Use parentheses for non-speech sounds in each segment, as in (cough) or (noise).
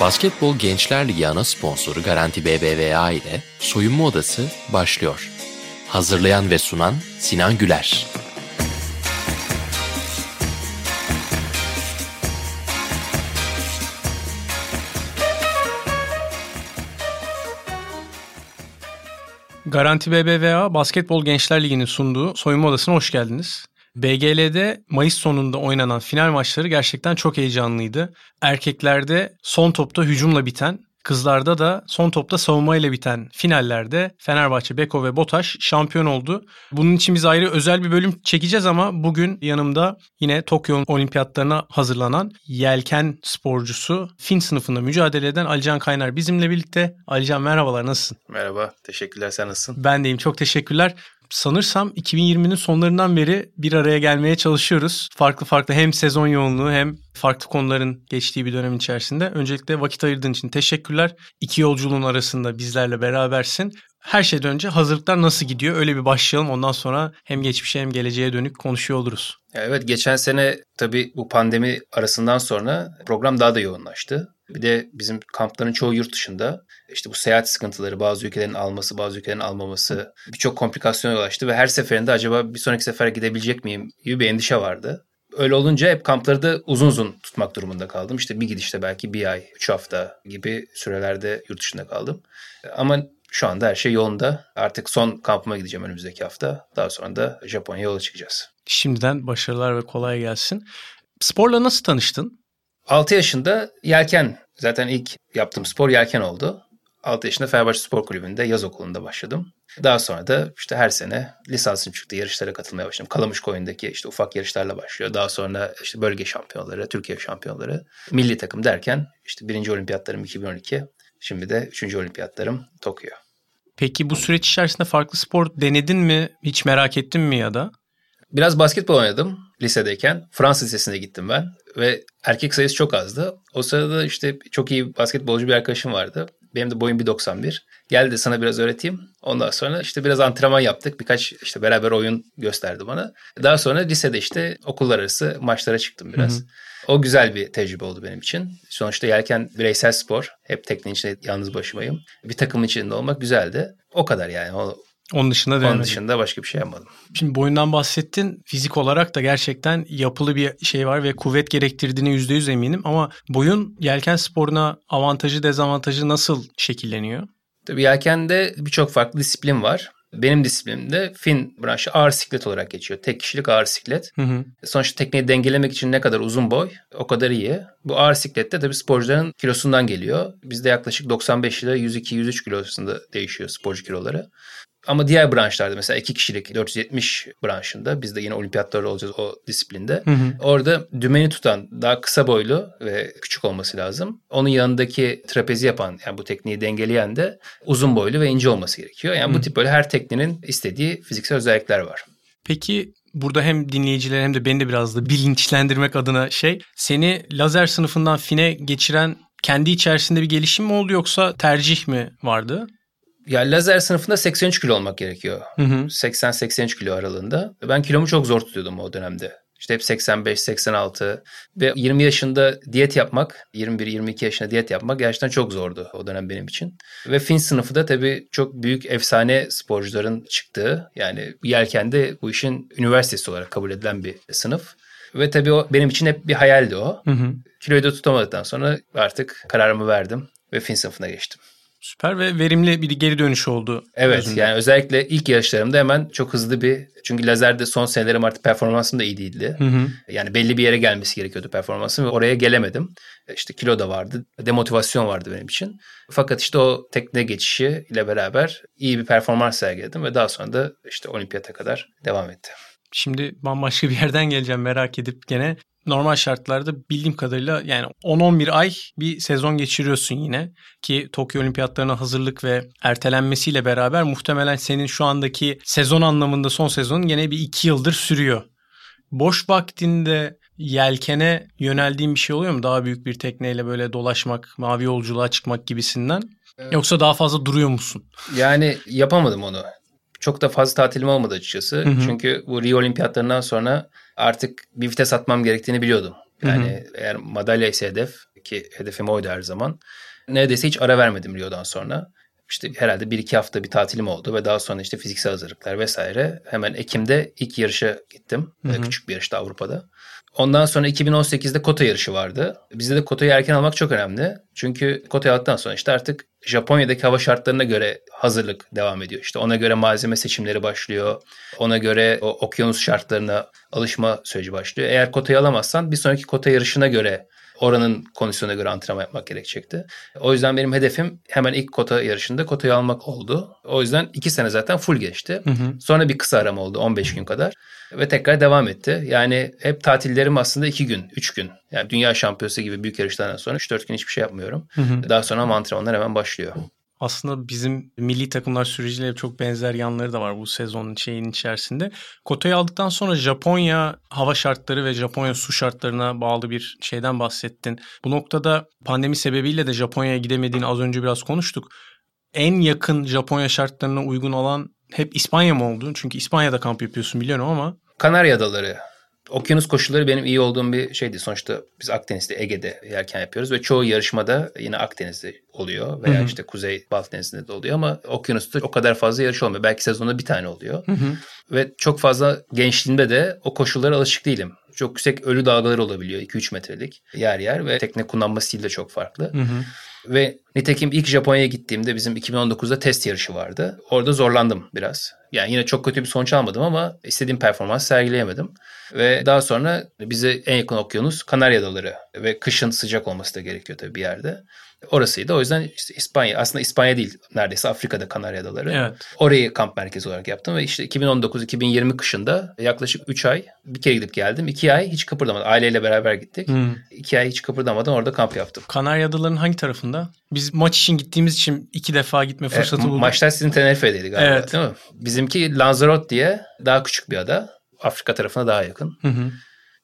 Basketbol Gençler Ligi ana sponsoru Garanti BBVA ile Soyunma Odası başlıyor. Hazırlayan ve sunan Sinan Güler. Garanti BBVA Basketbol Gençler Ligi'nin sunduğu Soyunma Odası'na hoş geldiniz. BGL'de Mayıs sonunda oynanan final maçları gerçekten çok heyecanlıydı. Erkeklerde son topta hücumla biten, kızlarda da son topta savunmayla biten finallerde Fenerbahçe, Beko ve Botaş şampiyon oldu. Bunun için biz ayrı özel bir bölüm çekeceğiz ama bugün yanımda yine Tokyo Olimpiyatlarına hazırlanan yelken sporcusu Fin sınıfında mücadele eden Alican Kaynar bizimle birlikte. Alican merhabalar nasılsın? Merhaba, teşekkürler. Sen nasılsın? Ben deyim. Çok teşekkürler sanırsam 2020'nin sonlarından beri bir araya gelmeye çalışıyoruz. Farklı farklı hem sezon yoğunluğu hem farklı konuların geçtiği bir dönem içerisinde. Öncelikle vakit ayırdığın için teşekkürler. İki yolculuğun arasında bizlerle berabersin. Her şeyden önce hazırlıklar nasıl gidiyor? Öyle bir başlayalım. Ondan sonra hem geçmişe hem geleceğe dönük konuşuyor oluruz. Evet geçen sene tabii bu pandemi arasından sonra program daha da yoğunlaştı. Bir de bizim kampların çoğu yurt dışında. İşte bu seyahat sıkıntıları, bazı ülkelerin alması, bazı ülkelerin almaması birçok komplikasyona yol açtı ve her seferinde acaba bir sonraki sefer gidebilecek miyim gibi bir endişe vardı. Öyle olunca hep kampları da uzun uzun tutmak durumunda kaldım. İşte bir gidişte belki bir ay, üç hafta gibi sürelerde yurt dışında kaldım. Ama şu anda her şey yolunda. Artık son kampıma gideceğim önümüzdeki hafta. Daha sonra da Japonya'ya yola çıkacağız. Şimdiden başarılar ve kolay gelsin. Sporla nasıl tanıştın? 6 yaşında yelken zaten ilk yaptığım spor yelken oldu. 6 yaşında Fenerbahçe Spor Kulübü'nde yaz okulunda başladım. Daha sonra da işte her sene lisansım çıktı yarışlara katılmaya başladım. Kalamış koyundaki işte ufak yarışlarla başlıyor. Daha sonra işte bölge şampiyonları, Türkiye şampiyonları, milli takım derken işte birinci olimpiyatlarım 2012. Şimdi de üçüncü olimpiyatlarım Tokyo. Peki bu süreç içerisinde farklı spor denedin mi? Hiç merak ettin mi ya da? Biraz basketbol oynadım lisedeyken. Fransız lisesine gittim ben ve erkek sayısı çok azdı. O sırada işte çok iyi basketbolcu bir arkadaşım vardı. Benim de boyum 1.91. Gel de sana biraz öğreteyim. Ondan sonra işte biraz antrenman yaptık. Birkaç işte beraber oyun gösterdi bana. Daha sonra lisede işte okullar arası maçlara çıktım biraz. Hı hı. O güzel bir tecrübe oldu benim için. Sonuçta yelken bireysel spor. Hep teknenin içinde yalnız başımayım. Bir takımın içinde olmak güzeldi. O kadar yani. O onun dışında denemedim. Onun dışında başka bir şey yapmadım. Şimdi boyundan bahsettin. Fizik olarak da gerçekten yapılı bir şey var ve kuvvet gerektirdiğine %100 eminim. Ama boyun yelken sporuna avantajı dezavantajı nasıl şekilleniyor? Tabii yelkende birçok farklı disiplin var. Benim disiplinimde fin branşı ağır siklet olarak geçiyor. Tek kişilik ağır siklet. Hı hı. Sonuçta tekneyi dengelemek için ne kadar uzun boy o kadar iyi. Bu ağır siklette tabii sporcuların kilosundan geliyor. Bizde yaklaşık 95 ile 102-103 kilo arasında değişiyor sporcu kiloları. Ama diğer branşlarda mesela iki kişilik 470 branşında biz de yine olimpiyatlarda olacağız o disiplinde. Hı hı. Orada dümeni tutan daha kısa boylu ve küçük olması lazım. Onun yanındaki trapezi yapan yani bu tekniği dengeleyen de uzun boylu ve ince olması gerekiyor. Yani hı. bu tip böyle her teknenin istediği fiziksel özellikler var. Peki burada hem dinleyiciler hem de beni de biraz da bilinçlendirmek adına şey seni lazer sınıfından fine geçiren kendi içerisinde bir gelişim mi oldu yoksa tercih mi vardı? Ya lazer sınıfında 83 kilo olmak gerekiyor. 80-83 kilo aralığında. Ben kilomu çok zor tutuyordum o dönemde. İşte hep 85, 86 ve 20 yaşında diyet yapmak, 21-22 yaşında diyet yapmak gerçekten çok zordu o dönem benim için. Ve fin sınıfı da tabii çok büyük efsane sporcuların çıktığı yani yelkende bu işin üniversitesi olarak kabul edilen bir sınıf. Ve tabii o benim için hep bir hayaldi o. Hı hı. Kiloyu da tutamadıktan sonra artık kararımı verdim ve fin sınıfına geçtim. Süper ve verimli bir geri dönüş oldu. Evet özünde. yani özellikle ilk yarışlarımda hemen çok hızlı bir çünkü lazerde son senelerim artık performansım da iyi değildi. Hı hı. Yani belli bir yere gelmesi gerekiyordu performansım ve oraya gelemedim. İşte kilo da vardı, demotivasyon vardı benim için. Fakat işte o tekne geçişi ile beraber iyi bir performans sergiledim ve daha sonra da işte olimpiyata kadar devam etti. Şimdi bambaşka bir yerden geleceğim merak edip gene normal şartlarda bildiğim kadarıyla yani 10-11 ay bir sezon geçiriyorsun yine ki Tokyo Olimpiyatlarına hazırlık ve ertelenmesiyle beraber muhtemelen senin şu andaki sezon anlamında son sezonun yine bir 2 yıldır sürüyor. Boş vaktinde yelkene yöneldiğin bir şey oluyor mu? Daha büyük bir tekneyle böyle dolaşmak, mavi yolculuğa çıkmak gibisinden. Yoksa daha fazla duruyor musun? Yani yapamadım onu. Çok da fazla tatilim olmadı açıkçası. Hı hı. Çünkü bu Rio Olimpiyatlarından sonra artık bir vites atmam gerektiğini biliyordum. Yani hı hı. eğer madalya ise hedef ki hedefim oydu her zaman. Neredeyse hiç ara vermedim Rio'dan sonra. İşte herhalde bir iki hafta bir tatilim oldu ve daha sonra işte fiziksel hazırlıklar vesaire. Hemen Ekim'de ilk yarışa gittim. Hı hı. Küçük bir yarışta Avrupa'da. Ondan sonra 2018'de kota yarışı vardı. Bizde de kotayı erken almak çok önemli. Çünkü kotayı aldıktan sonra işte artık Japonya'daki hava şartlarına göre hazırlık devam ediyor. İşte ona göre malzeme seçimleri başlıyor. Ona göre o okyanus şartlarına alışma süreci başlıyor. Eğer kotayı alamazsan bir sonraki kota yarışına göre oranın kondisyona göre antrenman yapmak gerekecekti. O yüzden benim hedefim hemen ilk kota yarışında kotayı almak oldu. O yüzden iki sene zaten full geçti. Hı hı. Sonra bir kısa arama oldu 15 gün kadar ve tekrar devam etti. Yani hep tatillerim aslında iki gün, üç gün. Yani dünya şampiyonası gibi büyük yarışlardan sonra 3-4 gün hiçbir şey yapmıyorum. Hı hı. Daha sonra antrenmanlar hemen başlıyor aslında bizim milli takımlar süreciyle çok benzer yanları da var bu sezonun şeyin içerisinde. Kotayı aldıktan sonra Japonya hava şartları ve Japonya su şartlarına bağlı bir şeyden bahsettin. Bu noktada pandemi sebebiyle de Japonya'ya gidemediğini az önce biraz konuştuk. En yakın Japonya şartlarına uygun olan hep İspanya mı oldu? Çünkü İspanya'da kamp yapıyorsun biliyorum ama. Kanarya Adaları okyanus koşulları benim iyi olduğum bir şeydi. Sonuçta biz Akdeniz'de, Ege'de yerken yapıyoruz ve çoğu yarışmada yine Akdeniz'de oluyor veya Hı-hı. işte Kuzey Baltık Denizi'nde de oluyor ama okyanusta o kadar fazla yarış olmuyor. Belki sezonda bir tane oluyor. Hı-hı. Ve çok fazla gençliğimde de o koşullara alışık değilim. Çok yüksek ölü dalgalar olabiliyor 2-3 metrelik yer yer ve tekne kullanma stili de çok farklı. Hı hı. Ve nitekim ilk Japonya'ya gittiğimde bizim 2019'da test yarışı vardı. Orada zorlandım biraz. Yani yine çok kötü bir sonuç almadım ama istediğim performans sergileyemedim. Ve daha sonra bize en yakın okyanus Kanarya Adaları ve kışın sıcak olması da gerekiyor tabii bir yerde. Orasıydı. O yüzden işte İspanya aslında İspanya değil neredeyse Afrika'da Kanarya Adaları. Evet. Orayı kamp merkezi olarak yaptım ve işte 2019-2020 kışında yaklaşık 3 ay bir kere gidip geldim. 2 ay hiç kıpırdamadım. Aileyle beraber gittik. 2 hmm. ay hiç kıpırdamadan orada kamp yaptım. Kanarya Adaları'nın hangi tarafında? Biz maç için gittiğimiz için iki defa gitme e, fırsatı e, bulduk. Maçlar sizin Tenerife'deydi galiba evet. değil mi? Bizimki Lanzarote diye daha küçük bir ada. Afrika tarafına daha yakın. Hı hı.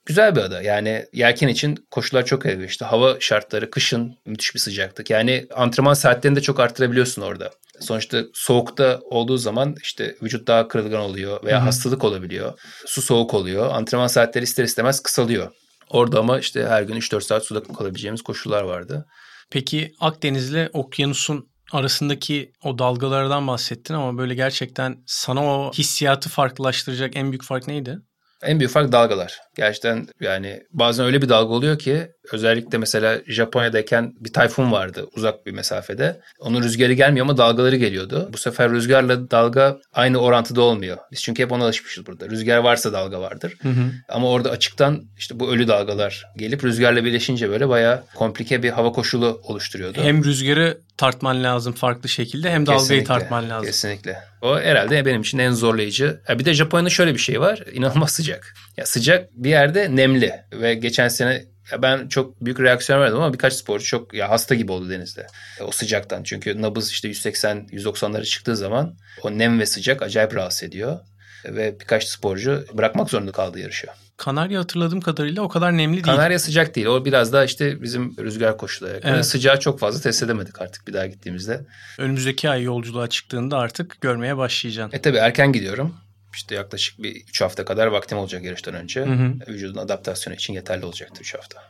Güzel bir ada. Yani yelken için koşullar çok elverişli. Hava şartları, kışın müthiş bir sıcaklık. Yani antrenman saatlerini de çok arttırabiliyorsun orada. Sonuçta soğukta olduğu zaman işte vücut daha kırılgan oluyor veya Hı-hı. hastalık olabiliyor. Su soğuk oluyor. Antrenman saatleri ister istemez kısalıyor. Orada ama işte her gün 3-4 saat suda kalabileceğimiz koşullar vardı. Peki Akdeniz'le okyanusun arasındaki o dalgalardan bahsettin ama böyle gerçekten sana o hissiyatı farklılaştıracak en büyük fark neydi? En büyük fark dalgalar. Gerçekten yani bazen öyle bir dalga oluyor ki özellikle mesela Japonya'dayken bir tayfun vardı uzak bir mesafede. Onun rüzgarı gelmiyor ama dalgaları geliyordu. Bu sefer rüzgarla dalga aynı orantıda olmuyor. Biz çünkü hep ona alışmışız burada. Rüzgar varsa dalga vardır. Hı hı. Ama orada açıktan işte bu ölü dalgalar gelip rüzgarla birleşince böyle bayağı komplike bir hava koşulu oluşturuyordu. Hem rüzgarı tartman lazım farklı şekilde hem dalgayı kesinlikle, tartman lazım. Kesinlikle. O herhalde benim için en zorlayıcı. bir de Japonya'nın şöyle bir şeyi var. İnanılmaz sıcak. Ya sıcak bir yerde nemli ve geçen sene ben çok büyük reaksiyon verdim ama birkaç sporcu çok ya hasta gibi oldu denizde. O sıcaktan. Çünkü nabız işte 180 190'lara çıktığı zaman o nem ve sıcak acayip rahatsız ediyor. Ve birkaç sporcu bırakmak zorunda kaldı yarışı. Kanarya hatırladığım kadarıyla o kadar nemli değil. Kanarya sıcak değil. O biraz daha işte bizim rüzgar koşulları. Evet. sıcağı çok fazla test edemedik artık bir daha gittiğimizde. Önümüzdeki ay yolculuğa çıktığında artık görmeye başlayacaksın. E tabii erken gidiyorum. İşte yaklaşık bir 3 hafta kadar vaktim olacak yarıştan önce. Hı hı. Vücudun adaptasyonu için yeterli olacaktır 3 hafta.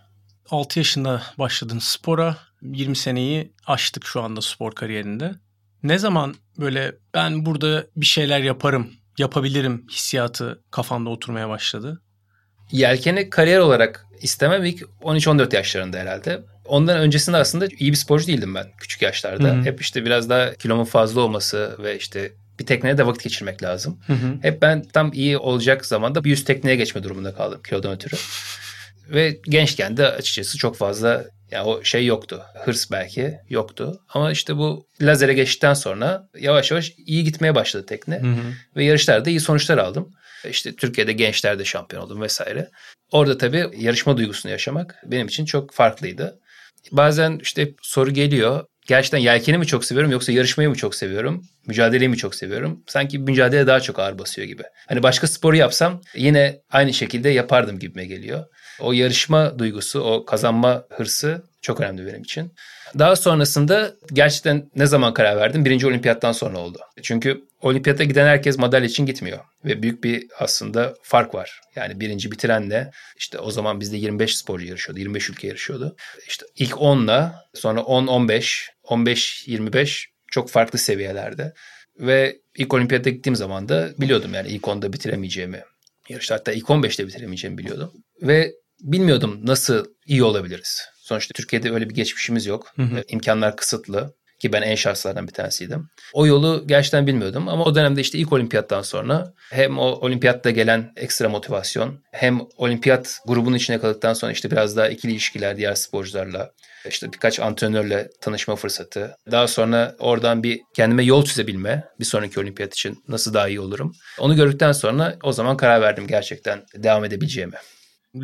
6 yaşında başladın spora. 20 seneyi aştık şu anda spor kariyerinde. Ne zaman böyle ben burada bir şeyler yaparım, yapabilirim hissiyatı kafanda oturmaya başladı? Yelkeni kariyer olarak istemem ilk 13-14 yaşlarında herhalde. Ondan öncesinde aslında iyi bir sporcu değildim ben küçük yaşlarda. Hı-hı. Hep işte biraz daha kilomun fazla olması ve işte bir tekneye de vakit geçirmek lazım. Hı hı. Hep ben tam iyi olacak zamanda bir üst tekneye geçme durumunda kaldım kilodan ötürü. Ve gençken de açıkçası çok fazla yani o şey yoktu. Hırs belki yoktu. Ama işte bu lazere geçtikten sonra yavaş yavaş iyi gitmeye başladı tekne. Hı hı. Ve yarışlarda iyi sonuçlar aldım. İşte Türkiye'de gençlerde şampiyon oldum vesaire. Orada tabii yarışma duygusunu yaşamak benim için çok farklıydı. Bazen işte soru geliyor. Gerçekten yelkeni mi çok seviyorum yoksa yarışmayı mı çok seviyorum? mücadeleyi mi çok seviyorum? Sanki mücadele daha çok ağır basıyor gibi. Hani başka sporu yapsam yine aynı şekilde yapardım gibime geliyor. O yarışma duygusu, o kazanma hırsı çok önemli benim için. Daha sonrasında gerçekten ne zaman karar verdim? Birinci olimpiyattan sonra oldu. Çünkü olimpiyata giden herkes madalya için gitmiyor. Ve büyük bir aslında fark var. Yani birinci bitirenle işte o zaman bizde 25 sporcu yarışıyordu. 25 ülke yarışıyordu. İşte ilk 10'la sonra 10-15, 15-25 çok farklı seviyelerde. Ve ilk olimpiyata gittiğim zaman da biliyordum yani ilk 10'da bitiremeyeceğimi. Yarışta hatta ilk 15'te bitiremeyeceğimi biliyordum. Ve bilmiyordum nasıl iyi olabiliriz. Sonuçta Türkiye'de öyle bir geçmişimiz yok. Hı hı. İmkanlar kısıtlı ki ben en şanslardan bir tanesiydim. O yolu gerçekten bilmiyordum ama o dönemde işte ilk olimpiyattan sonra hem o olimpiyatta gelen ekstra motivasyon hem olimpiyat grubunun içine kaldıktan sonra işte biraz daha ikili ilişkiler diğer sporcularla işte birkaç antrenörle tanışma fırsatı. Daha sonra oradan bir kendime yol çizebilme bir sonraki olimpiyat için nasıl daha iyi olurum. Onu gördükten sonra o zaman karar verdim gerçekten devam edebileceğimi.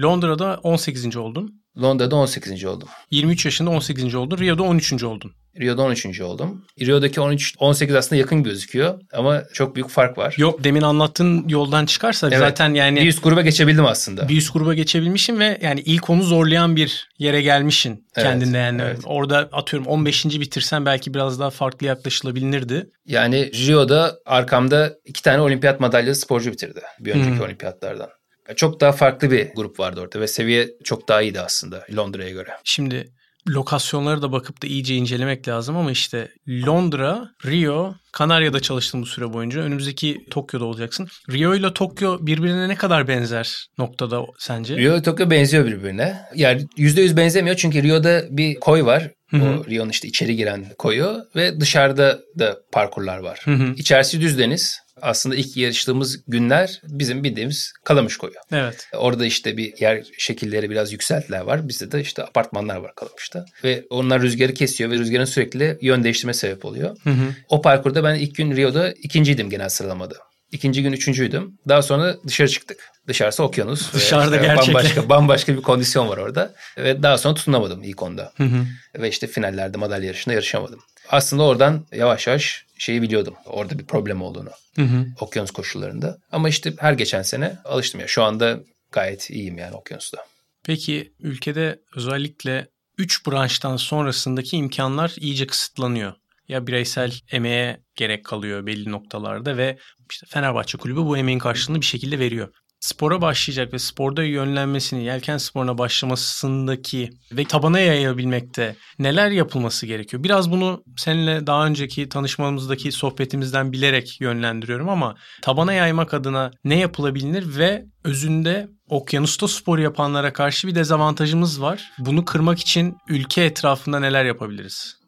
Londra'da 18. oldun. Londra'da 18. oldum. 23 yaşında 18. oldun. Rio'da 13. oldun. Rio'da 13. oldum. Rio'daki 13 18 aslında yakın gözüküyor ama çok büyük fark var. Yok demin anlattığın yoldan çıkarsa evet, zaten yani bir üst gruba geçebildim aslında. Bir üst gruba geçebilmişim ve yani ilk onu zorlayan bir yere gelmişsin evet, kendinde yani. Evet. Orada atıyorum 15. bitirsen belki biraz daha farklı yaklaşılabilirdi. Yani Rio'da arkamda iki tane olimpiyat madalyalı sporcu bitirdi bir önceki hmm. olimpiyatlardan. Çok daha farklı bir grup vardı orada ve seviye çok daha iyiydi aslında Londra'ya göre. Şimdi lokasyonları da bakıp da iyice incelemek lazım ama işte Londra, Rio, Kanarya'da çalıştım bu süre boyunca. Önümüzdeki Tokyo'da olacaksın. Rio ile Tokyo birbirine ne kadar benzer noktada sence? Rio ile Tokyo benziyor birbirine. Yani %100 benzemiyor çünkü Rio'da bir koy var. Hı-hı. O Rio'nun işte içeri giren koyu ve dışarıda da parkurlar var. Hı-hı. İçerisi düz deniz aslında ilk yarıştığımız günler bizim bildiğimiz Kalamış koyu. Evet. Orada işte bir yer şekilleri biraz yükseltiler var. Bizde de işte apartmanlar var Kalamış'ta. Ve onlar rüzgarı kesiyor ve rüzgarın sürekli yön değiştirme sebep oluyor. Hı hı. O parkurda ben ilk gün Rio'da ikinciydim genel sıralamada. İkinci gün üçüncüydüm. Daha sonra dışarı çıktık. Dışarısı okyanus. Dışarıda işte gerçekten. Bambaşka, bambaşka bir kondisyon var orada. Ve daha sonra tutunamadım ilk onda. Hı hı. Ve işte finallerde madalya yarışında yarışamadım. Aslında oradan yavaş yavaş şeyi biliyordum. Orada bir problem olduğunu. Hı hı. Okyanus koşullarında. Ama işte her geçen sene alıştım ya. Şu anda gayet iyiyim yani okyanusta. Peki ülkede özellikle 3 branştan sonrasındaki imkanlar iyice kısıtlanıyor. Ya bireysel emeğe gerek kalıyor belli noktalarda ve işte Fenerbahçe kulübü bu emeğin karşılığını bir şekilde veriyor spora başlayacak ve sporda yönlenmesini, yelken sporuna başlamasındaki ve tabana yayabilmekte neler yapılması gerekiyor? Biraz bunu seninle daha önceki tanışmamızdaki sohbetimizden bilerek yönlendiriyorum ama tabana yaymak adına ne yapılabilir ve özünde okyanusta spor yapanlara karşı bir dezavantajımız var. Bunu kırmak için ülke etrafında neler yapabiliriz?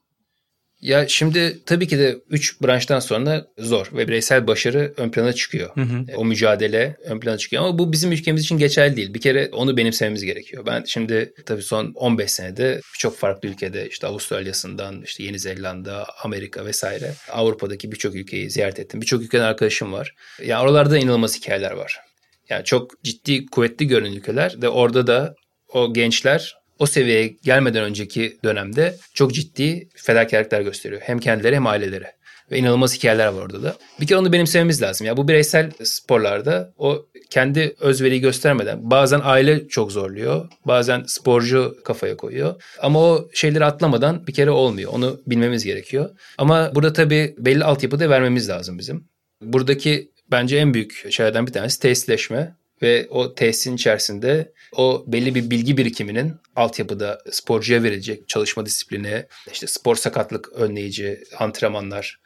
Ya şimdi tabii ki de 3 branştan sonra zor ve bireysel başarı ön plana çıkıyor. Hı hı. O mücadele ön plana çıkıyor ama bu bizim ülkemiz için geçerli değil. Bir kere onu benimsememiz gerekiyor. Ben şimdi tabii son 15 senede çok farklı ülkede işte Avustralya'sından işte Yeni Zelanda, Amerika vesaire Avrupa'daki birçok ülkeyi ziyaret ettim. Birçok ülkeden arkadaşım var. Yani oralarda inanılmaz hikayeler var. Yani çok ciddi, kuvvetli görünen ülkeler ve orada da o gençler o seviyeye gelmeden önceki dönemde çok ciddi fedakarlıklar gösteriyor. Hem kendileri hem aileleri. Ve inanılmaz hikayeler var orada da. Bir kere onu benimsememiz lazım. Ya bu bireysel sporlarda o kendi özveriyi göstermeden bazen aile çok zorluyor. Bazen sporcu kafaya koyuyor. Ama o şeyleri atlamadan bir kere olmuyor. Onu bilmemiz gerekiyor. Ama burada tabii belli altyapı da vermemiz lazım bizim. Buradaki bence en büyük şeylerden bir tanesi tesisleşme ve o tesisin içerisinde o belli bir bilgi birikiminin altyapıda sporcuya verilecek çalışma disiplini, işte spor sakatlık önleyici antrenmanlar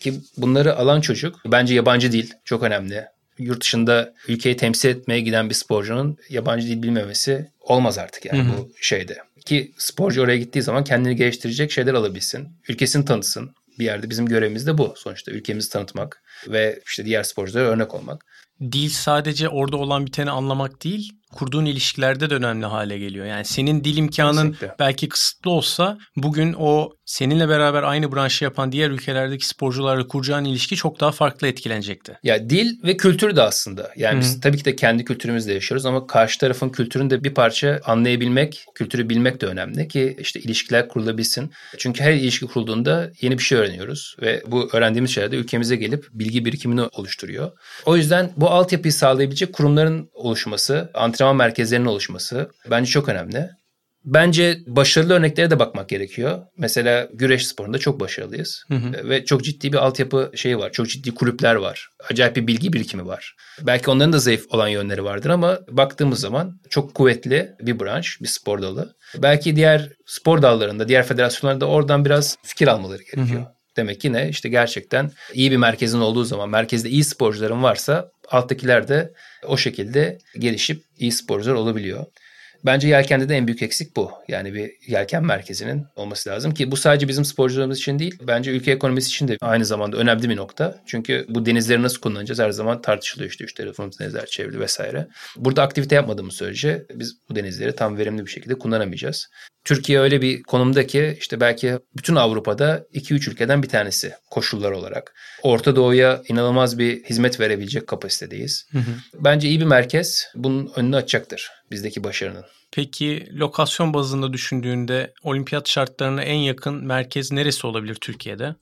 ki bunları alan çocuk bence yabancı dil çok önemli. Yurt dışında ülkeyi temsil etmeye giden bir sporcunun yabancı dil bilmemesi olmaz artık yani hı hı. bu şeyde. Ki sporcu oraya gittiği zaman kendini geliştirecek şeyler alabilsin. Ülkesini tanısın. Bir yerde bizim görevimiz de bu sonuçta ülkemizi tanıtmak. ve işte diğer sporculara örnek olmak. Dil sadece orada olan biteni anlamak değil, kurduğun ilişkilerde de önemli hale geliyor. Yani senin dil imkanın Kesinlikle. belki kısıtlı olsa bugün o seninle beraber aynı branşı yapan diğer ülkelerdeki sporcularla kuracağın ilişki çok daha farklı etkilenecekti. Ya dil ve kültür de aslında. Yani Hı-hı. biz tabii ki de kendi kültürümüzle yaşıyoruz ama karşı tarafın kültürünü de bir parça anlayabilmek, kültürü bilmek de önemli ki işte ilişkiler kurulabilsin. Çünkü her ilişki kurulduğunda yeni bir şey öğreniyoruz ve bu öğrendiğimiz şeyler de ülkemize gelip bilgi birikimini oluşturuyor. O yüzden bu altyapıyı sağlayabilecek kurumların oluşması, antrenman merkezlerinin oluşması bence çok önemli. Bence başarılı örneklere de bakmak gerekiyor. Mesela güreş sporunda çok başarılıyız. Hı hı. Ve çok ciddi bir altyapı şeyi var. Çok ciddi kulüpler var. Acayip bir bilgi birikimi var. Belki onların da zayıf olan yönleri vardır ama baktığımız zaman çok kuvvetli bir branş, bir spor dalı. Belki diğer spor dallarında, diğer federasyonlarda oradan biraz fikir almaları gerekiyor. Hı hı. Demek ki ne? İşte gerçekten iyi bir merkezin olduğu zaman, merkezde iyi sporcuların varsa alttakiler de o şekilde gelişip iyi sporcular olabiliyor. Bence yelkende de en büyük eksik bu. Yani bir yelken merkezinin olması lazım ki bu sadece bizim sporcularımız için değil. Bence ülke ekonomisi için de aynı zamanda önemli bir nokta. Çünkü bu denizleri nasıl kullanacağız her zaman tartışılıyor işte üç tarafımız denizler çevrili vesaire. Burada aktivite yapmadığımız sürece biz bu denizleri tam verimli bir şekilde kullanamayacağız. Türkiye öyle bir konumda ki işte belki bütün Avrupa'da 2-3 ülkeden bir tanesi koşullar olarak. Orta Doğu'ya inanılmaz bir hizmet verebilecek kapasitedeyiz. Hı hı. Bence iyi bir merkez bunun önünü açacaktır bizdeki başarının. Peki lokasyon bazında düşündüğünde olimpiyat şartlarına en yakın merkez neresi olabilir Türkiye'de?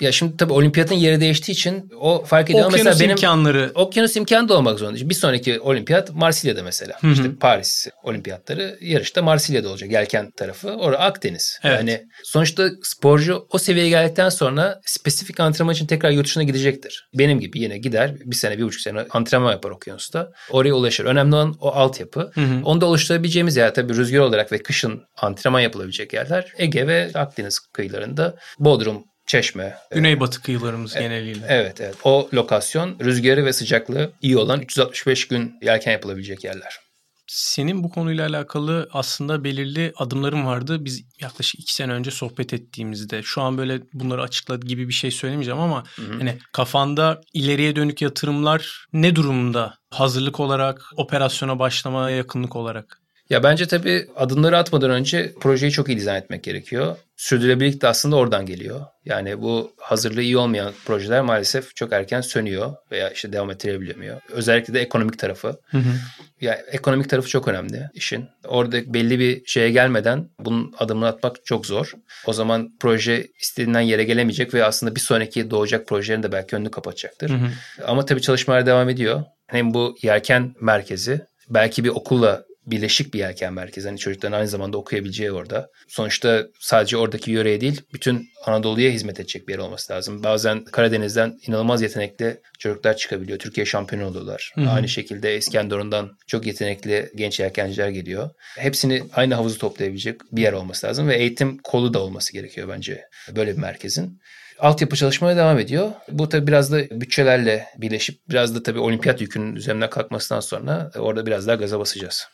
Ya şimdi tabii olimpiyatın yeri değiştiği için o fark ediyor. Okyanus mesela benim imkanları. Okyanus imkanı da olmak zorunda. Bir sonraki olimpiyat Marsilya'da mesela. Hı hı. İşte Paris olimpiyatları yarışta Marsilya'da olacak. Yelken tarafı. Orada Akdeniz. Evet. Yani sonuçta sporcu o seviyeye geldikten sonra spesifik antrenman için tekrar yurt dışına gidecektir. Benim gibi yine gider bir sene bir buçuk sene antrenman yapar okyanusta. Oraya ulaşır. Önemli olan o altyapı. Hı hı. Onu da oluşturabileceğimiz yer tabii rüzgar olarak ve kışın antrenman yapılabilecek yerler Ege ve Akdeniz kıyılarında. Bodrum, Çeşme. Güneybatı kıyılarımız e, geneliyle. Evet evet. O lokasyon rüzgarı ve sıcaklığı iyi olan 365 gün yelken yapılabilecek yerler. Senin bu konuyla alakalı aslında belirli adımların vardı. Biz yaklaşık iki sene önce sohbet ettiğimizde şu an böyle bunları açıkladı gibi bir şey söylemeyeceğim ama Hı-hı. hani kafanda ileriye dönük yatırımlar ne durumda? Hazırlık olarak, operasyona başlamaya yakınlık olarak. Ya bence tabii adımları atmadan önce projeyi çok iyi dizayn etmek gerekiyor. Sürdürülebilirlik de aslında oradan geliyor. Yani bu hazırlığı iyi olmayan projeler maalesef çok erken sönüyor veya işte devam ettirebilemiyor. Özellikle de ekonomik tarafı. Hı hı. Ya ekonomik tarafı çok önemli işin. Orada belli bir şeye gelmeden bunun adımını atmak çok zor. O zaman proje istediğinden yere gelemeyecek ve aslında bir sonraki doğacak projelerin de belki önünü kapatacaktır. Hı hı. Ama tabii çalışmalar devam ediyor. Hem bu yelken merkezi belki bir okulla birleşik bir yelken merkezi. Hani çocukların aynı zamanda okuyabileceği orada. Sonuçta sadece oradaki yöreye değil bütün Anadolu'ya hizmet edecek bir yer olması lazım. Bazen Karadeniz'den inanılmaz yetenekli çocuklar çıkabiliyor. Türkiye şampiyonu oluyorlar. Hı-hı. Aynı şekilde İskenderun'dan çok yetenekli genç yelkenciler geliyor. Hepsini aynı havuzu toplayabilecek bir yer olması lazım ve eğitim kolu da olması gerekiyor bence böyle bir merkezin altyapı çalışmaya devam ediyor. Bu tabi biraz da bütçelerle birleşip biraz da tabi olimpiyat yükünün üzerine kalkmasından sonra orada biraz daha gaza basacağız.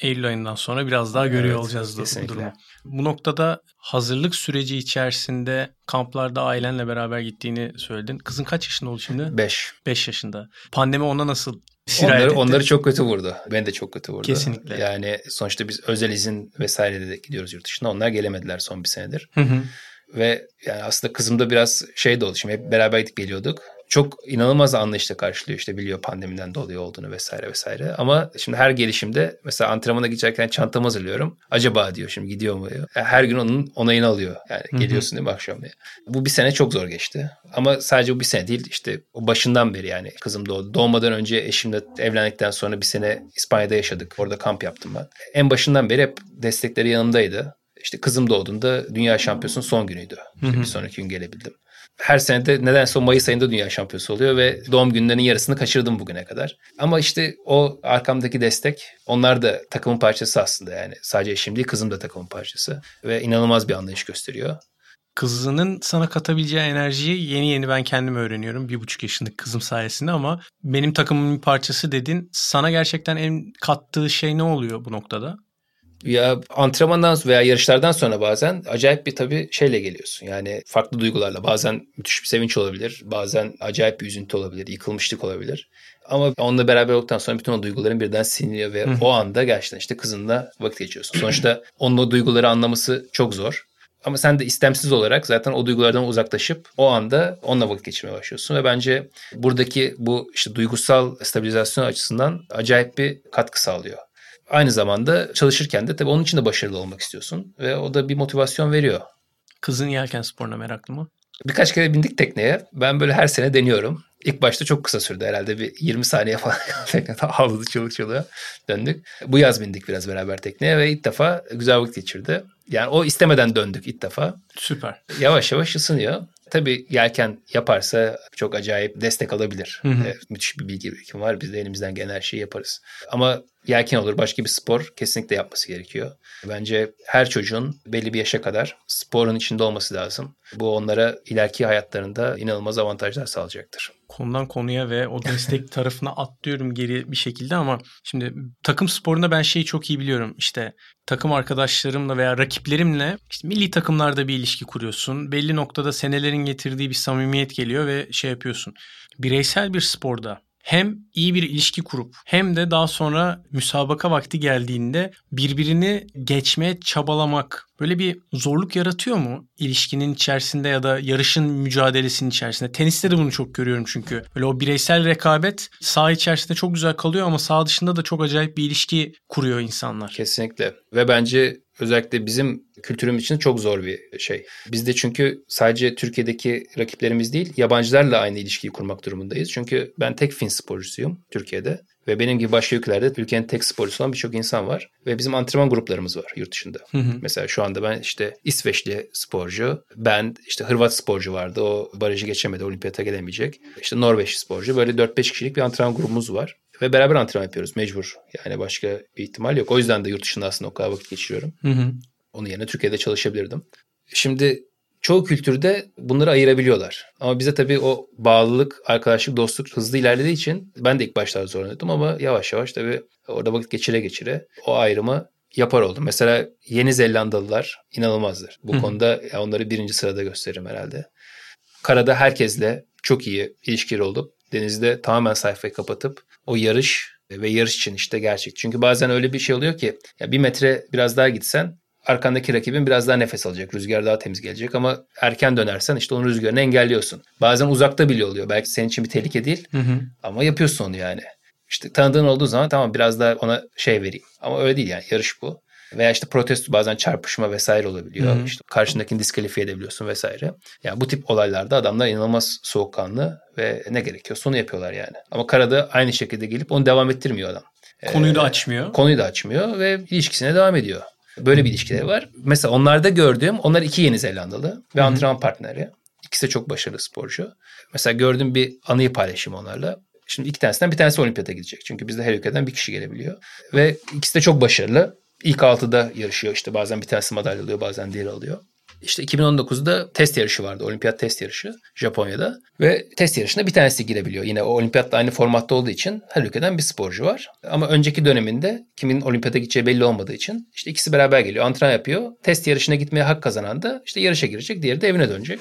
Eylül ayından sonra biraz daha görüyor evet, olacağız kesinlikle. bu durumu. Bu noktada hazırlık süreci içerisinde kamplarda ailenle beraber gittiğini söyledin. Kızın kaç yaşında oldu şimdi? 5. 5 yaşında. Pandemi ona nasıl onları, etti? Onları çok kötü vurdu. Beni de çok kötü vurdu. Kesinlikle. Yani sonuçta biz özel izin vesaire de gidiyoruz yurt dışına. Onlar gelemediler son bir senedir. Hı hı. Ve yani aslında kızım da biraz şey de oldu. Şimdi hep beraber gidip geliyorduk çok inanılmaz anlayışla karşılıyor işte biliyor pandemiden dolayı olduğunu vesaire vesaire. Ama şimdi her gelişimde mesela antrenmana gidecekken çantamı hazırlıyorum. Acaba diyor şimdi gidiyor mu diyor. Her gün onun onayını alıyor. Yani Hı-hı. geliyorsun değil mi akşam diye. Bu bir sene çok zor geçti. Ama sadece bu bir sene değil işte o başından beri yani kızım doğdu. Doğmadan önce eşimle evlendikten sonra bir sene İspanya'da yaşadık. Orada kamp yaptım ben. En başından beri hep destekleri yanımdaydı. İşte kızım doğduğunda dünya şampiyonunun son günüydü. İşte bir sonraki gün gelebildim her sene de nedense o Mayıs ayında dünya şampiyonu oluyor ve doğum günlerinin yarısını kaçırdım bugüne kadar. Ama işte o arkamdaki destek onlar da takımın parçası aslında yani. Sadece eşim değil kızım da takımın parçası ve inanılmaz bir anlayış gösteriyor. Kızının sana katabileceği enerjiyi yeni yeni ben kendim öğreniyorum. Bir buçuk yaşındaki kızım sayesinde ama benim takımımın bir parçası dedin. Sana gerçekten en kattığı şey ne oluyor bu noktada? Ya antrenmandan veya yarışlardan sonra bazen acayip bir tabii şeyle geliyorsun. Yani farklı duygularla. Bazen müthiş bir sevinç olabilir. Bazen acayip bir üzüntü olabilir. Yıkılmışlık olabilir. Ama onunla beraber olduktan sonra bütün o duyguların birden siliniyor ve o anda gerçekten işte kızınla vakit geçiyorsun. Sonuçta onun o duyguları anlaması çok zor. Ama sen de istemsiz olarak zaten o duygulardan uzaklaşıp o anda onunla vakit geçirmeye başlıyorsun. Ve bence buradaki bu işte duygusal stabilizasyon açısından acayip bir katkı sağlıyor. Aynı zamanda çalışırken de tabii onun için de başarılı olmak istiyorsun. Ve o da bir motivasyon veriyor. Kızın yelken sporuna meraklı mı? Birkaç kere bindik tekneye. Ben böyle her sene deniyorum. İlk başta çok kısa sürdü herhalde bir 20 saniye falan (laughs) teknede havladı çığlık çığlığa döndük. Bu yaz bindik biraz beraber tekneye ve ilk defa güzel vakit geçirdi. Yani o istemeden döndük ilk defa. Süper. Yavaş yavaş ısınıyor. Tabii yelken yaparsa çok acayip destek alabilir. Hı hı. E, müthiş bir bilgi birikimi var. Biz de elimizden gelen her şeyi yaparız. Ama yelken olur başka bir spor kesinlikle yapması gerekiyor. Bence her çocuğun belli bir yaşa kadar sporun içinde olması lazım. Bu onlara ileriki hayatlarında inanılmaz avantajlar sağlayacaktır konudan konuya ve o destek (laughs) tarafına atlıyorum geri bir şekilde ama şimdi takım sporunda ben şeyi çok iyi biliyorum. İşte takım arkadaşlarımla veya rakiplerimle işte milli takımlarda bir ilişki kuruyorsun. Belli noktada senelerin getirdiği bir samimiyet geliyor ve şey yapıyorsun. Bireysel bir sporda hem iyi bir ilişki kurup hem de daha sonra müsabaka vakti geldiğinde birbirini geçmeye çabalamak böyle bir zorluk yaratıyor mu ilişkinin içerisinde ya da yarışın mücadelesinin içerisinde? Teniste de bunu çok görüyorum çünkü. Böyle o bireysel rekabet sağ içerisinde çok güzel kalıyor ama sağ dışında da çok acayip bir ilişki kuruyor insanlar. Kesinlikle. Ve bence özellikle bizim kültürümüz için çok zor bir şey. Biz de çünkü sadece Türkiye'deki rakiplerimiz değil, yabancılarla aynı ilişkiyi kurmak durumundayız. Çünkü ben tek Fin sporcusuyum Türkiye'de. Ve benim gibi başka ülkelerde ülkenin tek sporcusu olan birçok insan var. Ve bizim antrenman gruplarımız var yurt dışında. Hı hı. Mesela şu anda ben işte İsveçli sporcu, ben işte Hırvat sporcu vardı. O barajı geçemedi, olimpiyata gelemeyecek. İşte Norveç sporcu. Böyle 4-5 kişilik bir antrenman grubumuz var. Ve beraber antrenman yapıyoruz mecbur. Yani başka bir ihtimal yok. O yüzden de yurt dışında aslında o kadar vakit geçiriyorum. Hı hı. Onun yerine Türkiye'de çalışabilirdim. Şimdi çoğu kültürde bunları ayırabiliyorlar. Ama bize tabii o bağlılık, arkadaşlık, dostluk hızlı ilerlediği için ben de ilk başlarda zorlanıyordum ama yavaş yavaş tabii orada vakit geçire geçire o ayrımı yapar oldum. Mesela Yeni Zelandalılar inanılmazdır. Bu Hı. konuda onları birinci sırada gösteririm herhalde. Karada herkesle çok iyi ilişkileri olup denizde tamamen sayfayı kapatıp o yarış ve yarış için işte gerçek. Çünkü bazen öyle bir şey oluyor ki ya bir metre biraz daha gitsen arkandaki rakibin biraz daha nefes alacak. Rüzgar daha temiz gelecek ama erken dönersen işte onun rüzgarını engelliyorsun. Bazen uzakta bile oluyor. Belki senin için bir tehlike değil hı hı. ama yapıyorsun onu yani. İşte tanıdığın olduğu zaman tamam biraz daha ona şey vereyim. Ama öyle değil yani yarış bu. Veya işte protesto bazen çarpışma vesaire olabiliyor. Hı hı. İşte karşındakini diskalifiye edebiliyorsun vesaire. Yani bu tip olaylarda adamlar inanılmaz soğukkanlı ve ne gerekiyor onu yapıyorlar yani. Ama karada aynı şekilde gelip onu devam ettirmiyor adam. Konuyu da ee, açmıyor. Konuyu da açmıyor ve ilişkisine devam ediyor. Böyle bir ilişkileri var. Mesela onlarda gördüğüm, onlar iki Yeni Zelandalı ve Hı-hı. antrenman partneri. İkisi de çok başarılı sporcu. Mesela gördüğüm bir anıyı paylaşayım onlarla. Şimdi iki tanesinden bir tanesi olimpiyata gidecek. Çünkü bizde her ülkeden bir kişi gelebiliyor. Ve ikisi de çok başarılı. İlk altıda yarışıyor işte bazen bir tanesi madalya alıyor bazen diğeri alıyor. İşte 2019'da test yarışı vardı. Olimpiyat test yarışı Japonya'da. Ve test yarışına bir tanesi girebiliyor. Yine o olimpiyatla aynı formatta olduğu için her ülkeden bir sporcu var. Ama önceki döneminde kimin olimpiyata gideceği belli olmadığı için işte ikisi beraber geliyor. Antrenman yapıyor. Test yarışına gitmeye hak kazanan da işte yarışa girecek. Diğeri de evine dönecek.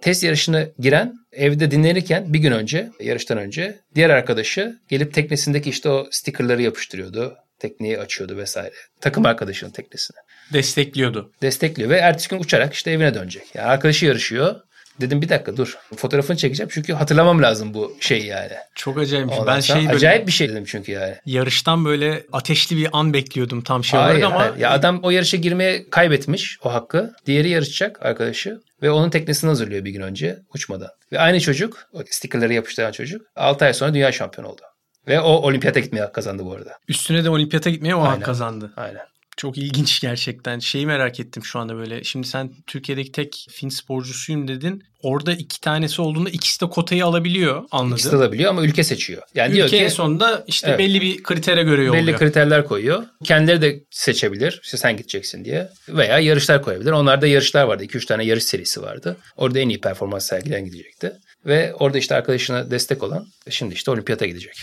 Test yarışına giren evde dinlenirken bir gün önce yarıştan önce diğer arkadaşı gelip teknesindeki işte o stickerları yapıştırıyordu tekneyi açıyordu vesaire. Takım arkadaşının teknesine. Destekliyordu. Destekliyor ve ertesi gün uçarak işte evine dönecek. Yani arkadaşı yarışıyor. Dedim bir dakika dur. Fotoğrafını çekeceğim çünkü hatırlamam lazım bu şeyi yani. Çok acayip. Ondan ben şey böyle, acayip bir şey dedim çünkü yani. Yarıştan böyle ateşli bir an bekliyordum tam şey hayır, olarak ama. Hayır. Ya adam o yarışa girmeye kaybetmiş o hakkı. Diğeri yarışacak arkadaşı ve onun teknesini hazırlıyor bir gün önce uçmadan. Ve aynı çocuk, o stickerları yapıştıran çocuk 6 ay sonra dünya şampiyonu oldu. Ve o olimpiyata gitmeye hak kazandı bu arada. Üstüne de olimpiyata gitmeye o Aynen. hak kazandı. Aynen. Çok ilginç gerçekten. Şeyi merak ettim şu anda böyle. Şimdi sen Türkiye'deki tek Fin sporcusuyum dedin. Orada iki tanesi olduğunda ikisi de kotayı alabiliyor anladım. İkisi de alabiliyor ama ülke seçiyor. Yani ülke diyor ki, en sonunda işte evet, belli bir kritere göre yolluyor. Belli kriterler koyuyor. Kendileri de seçebilir. İşte sen gideceksin diye. Veya yarışlar koyabilir. Onlarda yarışlar vardı. 2-3 tane yarış serisi vardı. Orada en iyi performans sergilen gidecekti. Ve orada işte arkadaşına destek olan şimdi işte olimpiyata gidecek.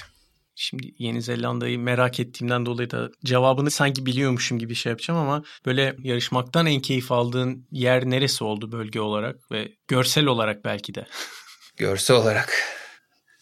Şimdi Yeni Zelanda'yı merak ettiğimden dolayı da cevabını sanki biliyormuşum gibi şey yapacağım ama böyle yarışmaktan en keyif aldığın yer neresi oldu bölge olarak ve görsel olarak belki de? (laughs) Görsel olarak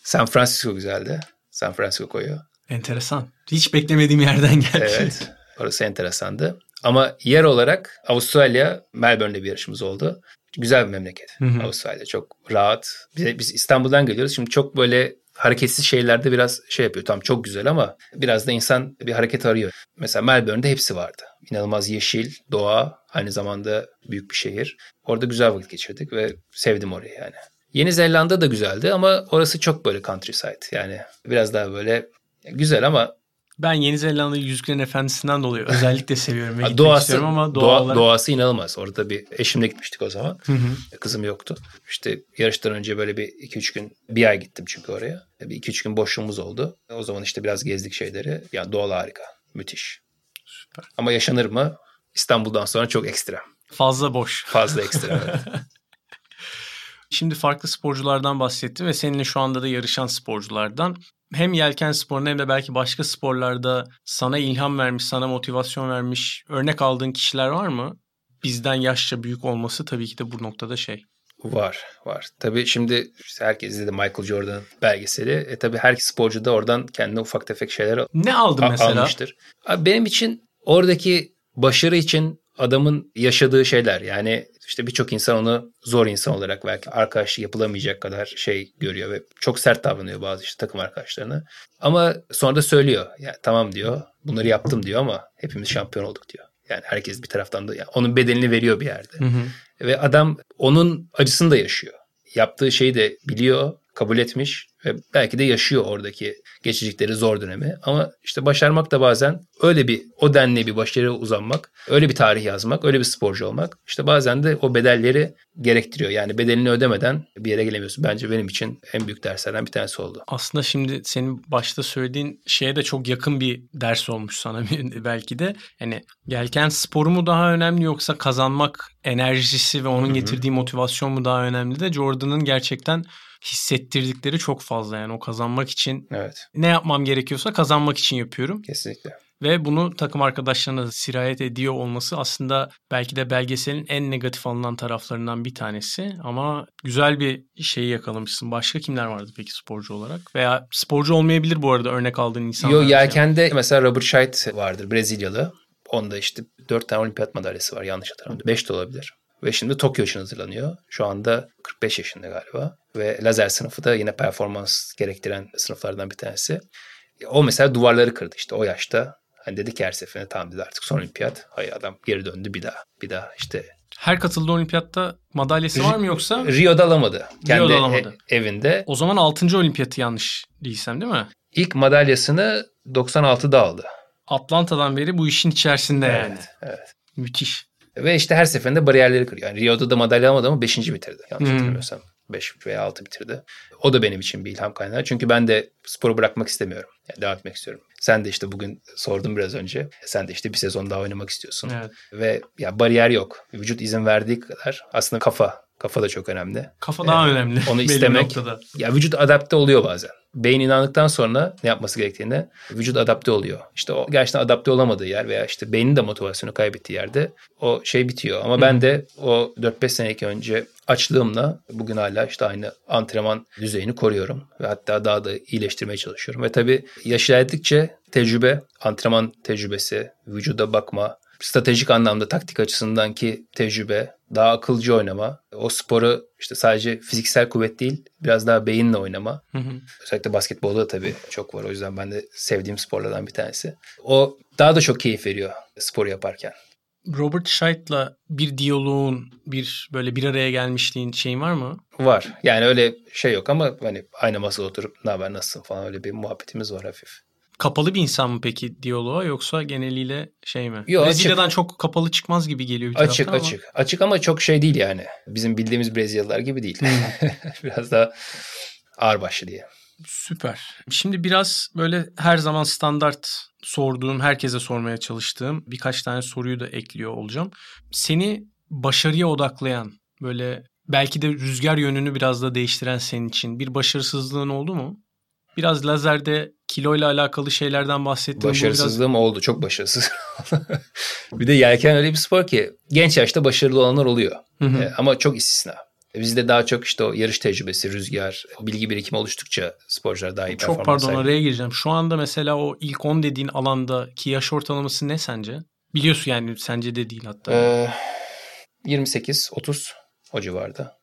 San Francisco güzeldi. San Francisco koyu. Enteresan. Hiç beklemediğim yerden geldi. Evet. (laughs) Orası enteresandı. Ama yer olarak Avustralya, Melbourne'de bir yarışımız oldu. Güzel bir memleket. Hı hı. Avustralya çok rahat. Biz, biz İstanbul'dan geliyoruz. Şimdi çok böyle hareketsiz şeylerde biraz şey yapıyor. Tam çok güzel ama biraz da insan bir hareket arıyor. Mesela Melbourne'de hepsi vardı. İnanılmaz yeşil, doğa, aynı zamanda büyük bir şehir. Orada güzel vakit geçirdik ve sevdim orayı yani. Yeni Zelanda da güzeldi ama orası çok böyle countryside. Yani biraz daha böyle güzel ama ben Yeni Zelanda'yı Yüzüklerin Efendisi'nden dolayı özellikle seviyorum ve doğası, ama doğa, doğa olarak... doğası inanılmaz. Orada bir eşimle gitmiştik o zaman. Hı hı. Kızım yoktu. İşte yarıştan önce böyle bir 2-3 gün bir ay gittim çünkü oraya. Bir 2-3 gün boşluğumuz oldu. O zaman işte biraz gezdik şeyleri. Yani doğal harika. Müthiş. Süper. Ama yaşanır mı? İstanbul'dan sonra çok ekstrem. Fazla boş. Fazla ekstrem evet. (laughs) Şimdi farklı sporculardan bahsettim ve seninle şu anda da yarışan sporculardan hem yelken sporunda hem de belki başka sporlarda sana ilham vermiş, sana motivasyon vermiş örnek aldığın kişiler var mı? Bizden yaşça büyük olması tabii ki de bu noktada şey. Var, var. Tabii şimdi işte herkes izledi Michael Jordan belgeseli. E tabii her sporcu da oradan kendine ufak tefek şeyler ne aldın mesela? almıştır. Abi benim için oradaki başarı için adamın yaşadığı şeyler yani işte birçok insan onu zor insan olarak belki arkadaşlık yapılamayacak kadar şey görüyor ve çok sert davranıyor bazı işte takım arkadaşlarına. Ama sonra da söylüyor. Yani tamam diyor. Bunları yaptım diyor ama hepimiz şampiyon olduk diyor. Yani herkes bir taraftan da yani onun bedelini veriyor bir yerde. Hı hı. Ve adam onun acısını da yaşıyor. Yaptığı şeyi de biliyor, kabul etmiş ve belki de yaşıyor oradaki geçecekleri zor dönemi. Ama işte başarmak da bazen öyle bir o denli bir başarıya uzanmak, öyle bir tarih yazmak, öyle bir sporcu olmak işte bazen de o bedelleri gerektiriyor. Yani bedelini ödemeden bir yere gelemiyorsun. Bence benim için en büyük derslerden bir tanesi oldu. Aslında şimdi senin başta söylediğin şeye de çok yakın bir ders olmuş sana (laughs) belki de. Yani gelken sporu mu daha önemli yoksa kazanmak enerjisi ve onun getirdiği motivasyon mu daha önemli de Jordan'ın gerçekten hissettirdikleri çok fazla yani o kazanmak için evet. ne yapmam gerekiyorsa kazanmak için yapıyorum. Kesinlikle. Ve bunu takım arkadaşlarına da sirayet ediyor olması aslında belki de belgeselin en negatif alınan taraflarından bir tanesi. Ama güzel bir şeyi yakalamışsın. Başka kimler vardı peki sporcu olarak? Veya sporcu olmayabilir bu arada örnek aldığın insanlar. Yok yelkende yani. mesela Robert Scheidt vardır Brezilyalı. Onda işte 4 tane olimpiyat madalyası var yanlış hatırlamıyorum. 5 de olabilir. Ve şimdi Tokyo için hazırlanıyor. Şu anda 45 yaşında galiba. Ve lazer sınıfı da yine performans gerektiren sınıflardan bir tanesi. O mesela duvarları kırdı işte o yaşta. Hani dedi ki her seferinde tamam dedi artık son olimpiyat. Hayır adam geri döndü bir daha. Bir daha işte her katıldığı olimpiyatta madalyası var mı yoksa? Rio'da alamadı. Kendi Rio'da alamadı. E- evinde. O zaman 6. olimpiyatı yanlış değilsem değil mi? İlk madalyasını 96'da aldı. Atlanta'dan beri bu işin içerisinde evet, yani. Evet. Müthiş. Ve işte her seferinde bariyerleri kırıyor. Yani Rio'da da madalya almadı ama 5. bitirdi. Yanlış hmm. hatırlamıyorsam. 5 veya 6 bitirdi. O da benim için bir ilham kaynağı. Çünkü ben de sporu bırakmak istemiyorum. Yani devam etmek istiyorum. Sen de işte bugün sordun biraz önce. Sen de işte bir sezon daha oynamak istiyorsun. Evet. Ve ya bariyer yok. Vücut izin verdiği kadar aslında kafa Kafa da çok önemli. Kafa daha ee, önemli. Onu (laughs) istemek. Ya vücut adapte oluyor bazen. Beyin inandıktan sonra ne yapması gerektiğine vücut adapte oluyor. İşte o gerçekten adapte olamadığı yer veya işte beynin de motivasyonu kaybettiği yerde o şey bitiyor. Ama Hı. ben de o 4-5 seneki önce açlığımla bugün hala işte aynı antrenman düzeyini koruyorum. Ve hatta daha da iyileştirmeye çalışıyorum. Ve tabii yaş ilerledikçe tecrübe, antrenman tecrübesi, vücuda bakma, stratejik anlamda taktik açısından ki tecrübe, daha akılcı oynama, o sporu işte sadece fiziksel kuvvet değil biraz daha beyinle oynama. Hı hı. Özellikle basketbolda da tabii çok var. O yüzden ben de sevdiğim sporlardan bir tanesi. O daha da çok keyif veriyor spor yaparken. Robert Scheidt'la bir diyaloğun, bir böyle bir araya gelmişliğin şeyin var mı? Var. Yani öyle şey yok ama hani aynı masada oturup ne haber nasılsın falan öyle bir muhabbetimiz var hafif. Kapalı bir insan mı peki diyaloğa yoksa geneliyle şey mi? Yok, Brezilya'dan açık. çok kapalı çıkmaz gibi geliyor bir Açık ama. açık. Açık ama çok şey değil yani. Bizim bildiğimiz Brezilyalılar gibi değil. Hmm. (laughs) biraz daha ağırbaşlı diye. Süper. Şimdi biraz böyle her zaman standart sorduğum, herkese sormaya çalıştığım birkaç tane soruyu da ekliyor olacağım. Seni başarıya odaklayan, böyle belki de rüzgar yönünü biraz da değiştiren senin için bir başarısızlığın oldu mu? Biraz lazerde kiloyla alakalı şeylerden bahsettim. Başarısızlığım biraz... oldu. Çok başarısız. (laughs) bir de yelken öyle bir spor ki genç yaşta başarılı olanlar oluyor. Hı hı. E, ama çok istisna. E, bizde daha çok işte o yarış tecrübesi, rüzgar, bilgi birikimi oluştukça sporcular daha iyi performans Çok pardon araya gireceğim. Şu anda mesela o ilk 10 dediğin alandaki yaş ortalaması ne sence? Biliyorsun yani sence de değil hatta. Ee, 28-30 o civarda.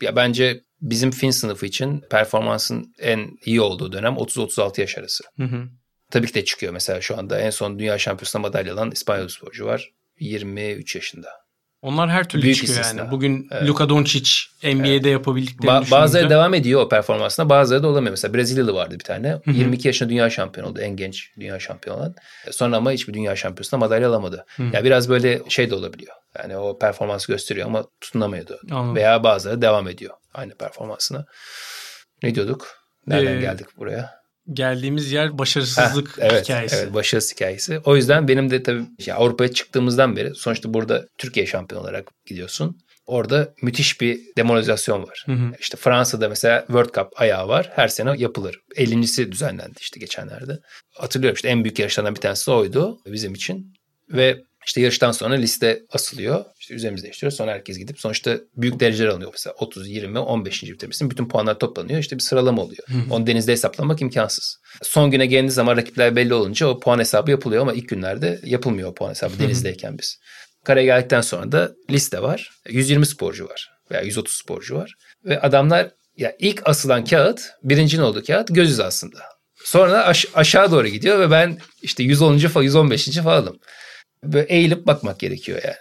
Ya bence bizim fin sınıfı için performansın en iyi olduğu dönem 30-36 yaş arası. Hı hı. Tabii ki de çıkıyor mesela şu anda en son dünya şampiyonasında madalya alan İspanyol sporcu var. 23 yaşında. Onlar her türlü Büyük çıkıyor istisna. yani. Bugün evet. Luka Doncic NBA'de evet. yapabildiklerini ba- Bazıları devam ediyor o performansına bazıları da olamıyor. Mesela Brezilyalı vardı bir tane. Hı-hı. 22 yaşında dünya şampiyonu oldu. En genç dünya şampiyonu olan. Sonra ama hiçbir dünya şampiyonasında madalya alamadı. Hı-hı. Yani biraz böyle şey de olabiliyor. Yani o performansı gösteriyor ama tutunamıyordu. Anladım. Veya bazıları devam ediyor aynı performansına. Ne diyorduk? Nereden ee, geldik buraya? Geldiğimiz yer başarısızlık Heh, evet, hikayesi. Evet, başarısız hikayesi. O yüzden benim de tabii ya Avrupa'ya çıktığımızdan beri sonuçta burada Türkiye şampiyon olarak gidiyorsun. Orada müthiş bir demoralizasyon var. Hı hı. İşte Fransa'da mesela World Cup ayağı var. Her sene yapılır. 50.si düzenlendi işte geçenlerde. Hatırlıyorum işte en büyük yarışlardan bir tanesi oydu bizim için. Ve işte yarıştan sonra liste asılıyor. İşte üzerimizi değiştiriyor. Sonra herkes gidip sonuçta büyük dereceler alıyor. Mesela 30, 20, 15. bitirmişsin. Bütün puanlar toplanıyor. İşte bir sıralama oluyor. Hı Onu denizde hesaplamak imkansız. Son güne geldiği zaman rakipler belli olunca o puan hesabı yapılıyor ama ilk günlerde yapılmıyor o puan hesabı denizdeyken biz. Karaya geldikten sonra da liste var. 120 sporcu var veya 130 sporcu var. Ve adamlar ya ilk asılan kağıt birincinin olduğu kağıt göz aslında. Sonra aş- aşağı doğru gidiyor ve ben işte 110. falan 115. falanım. Böyle eğilip bakmak gerekiyor yani.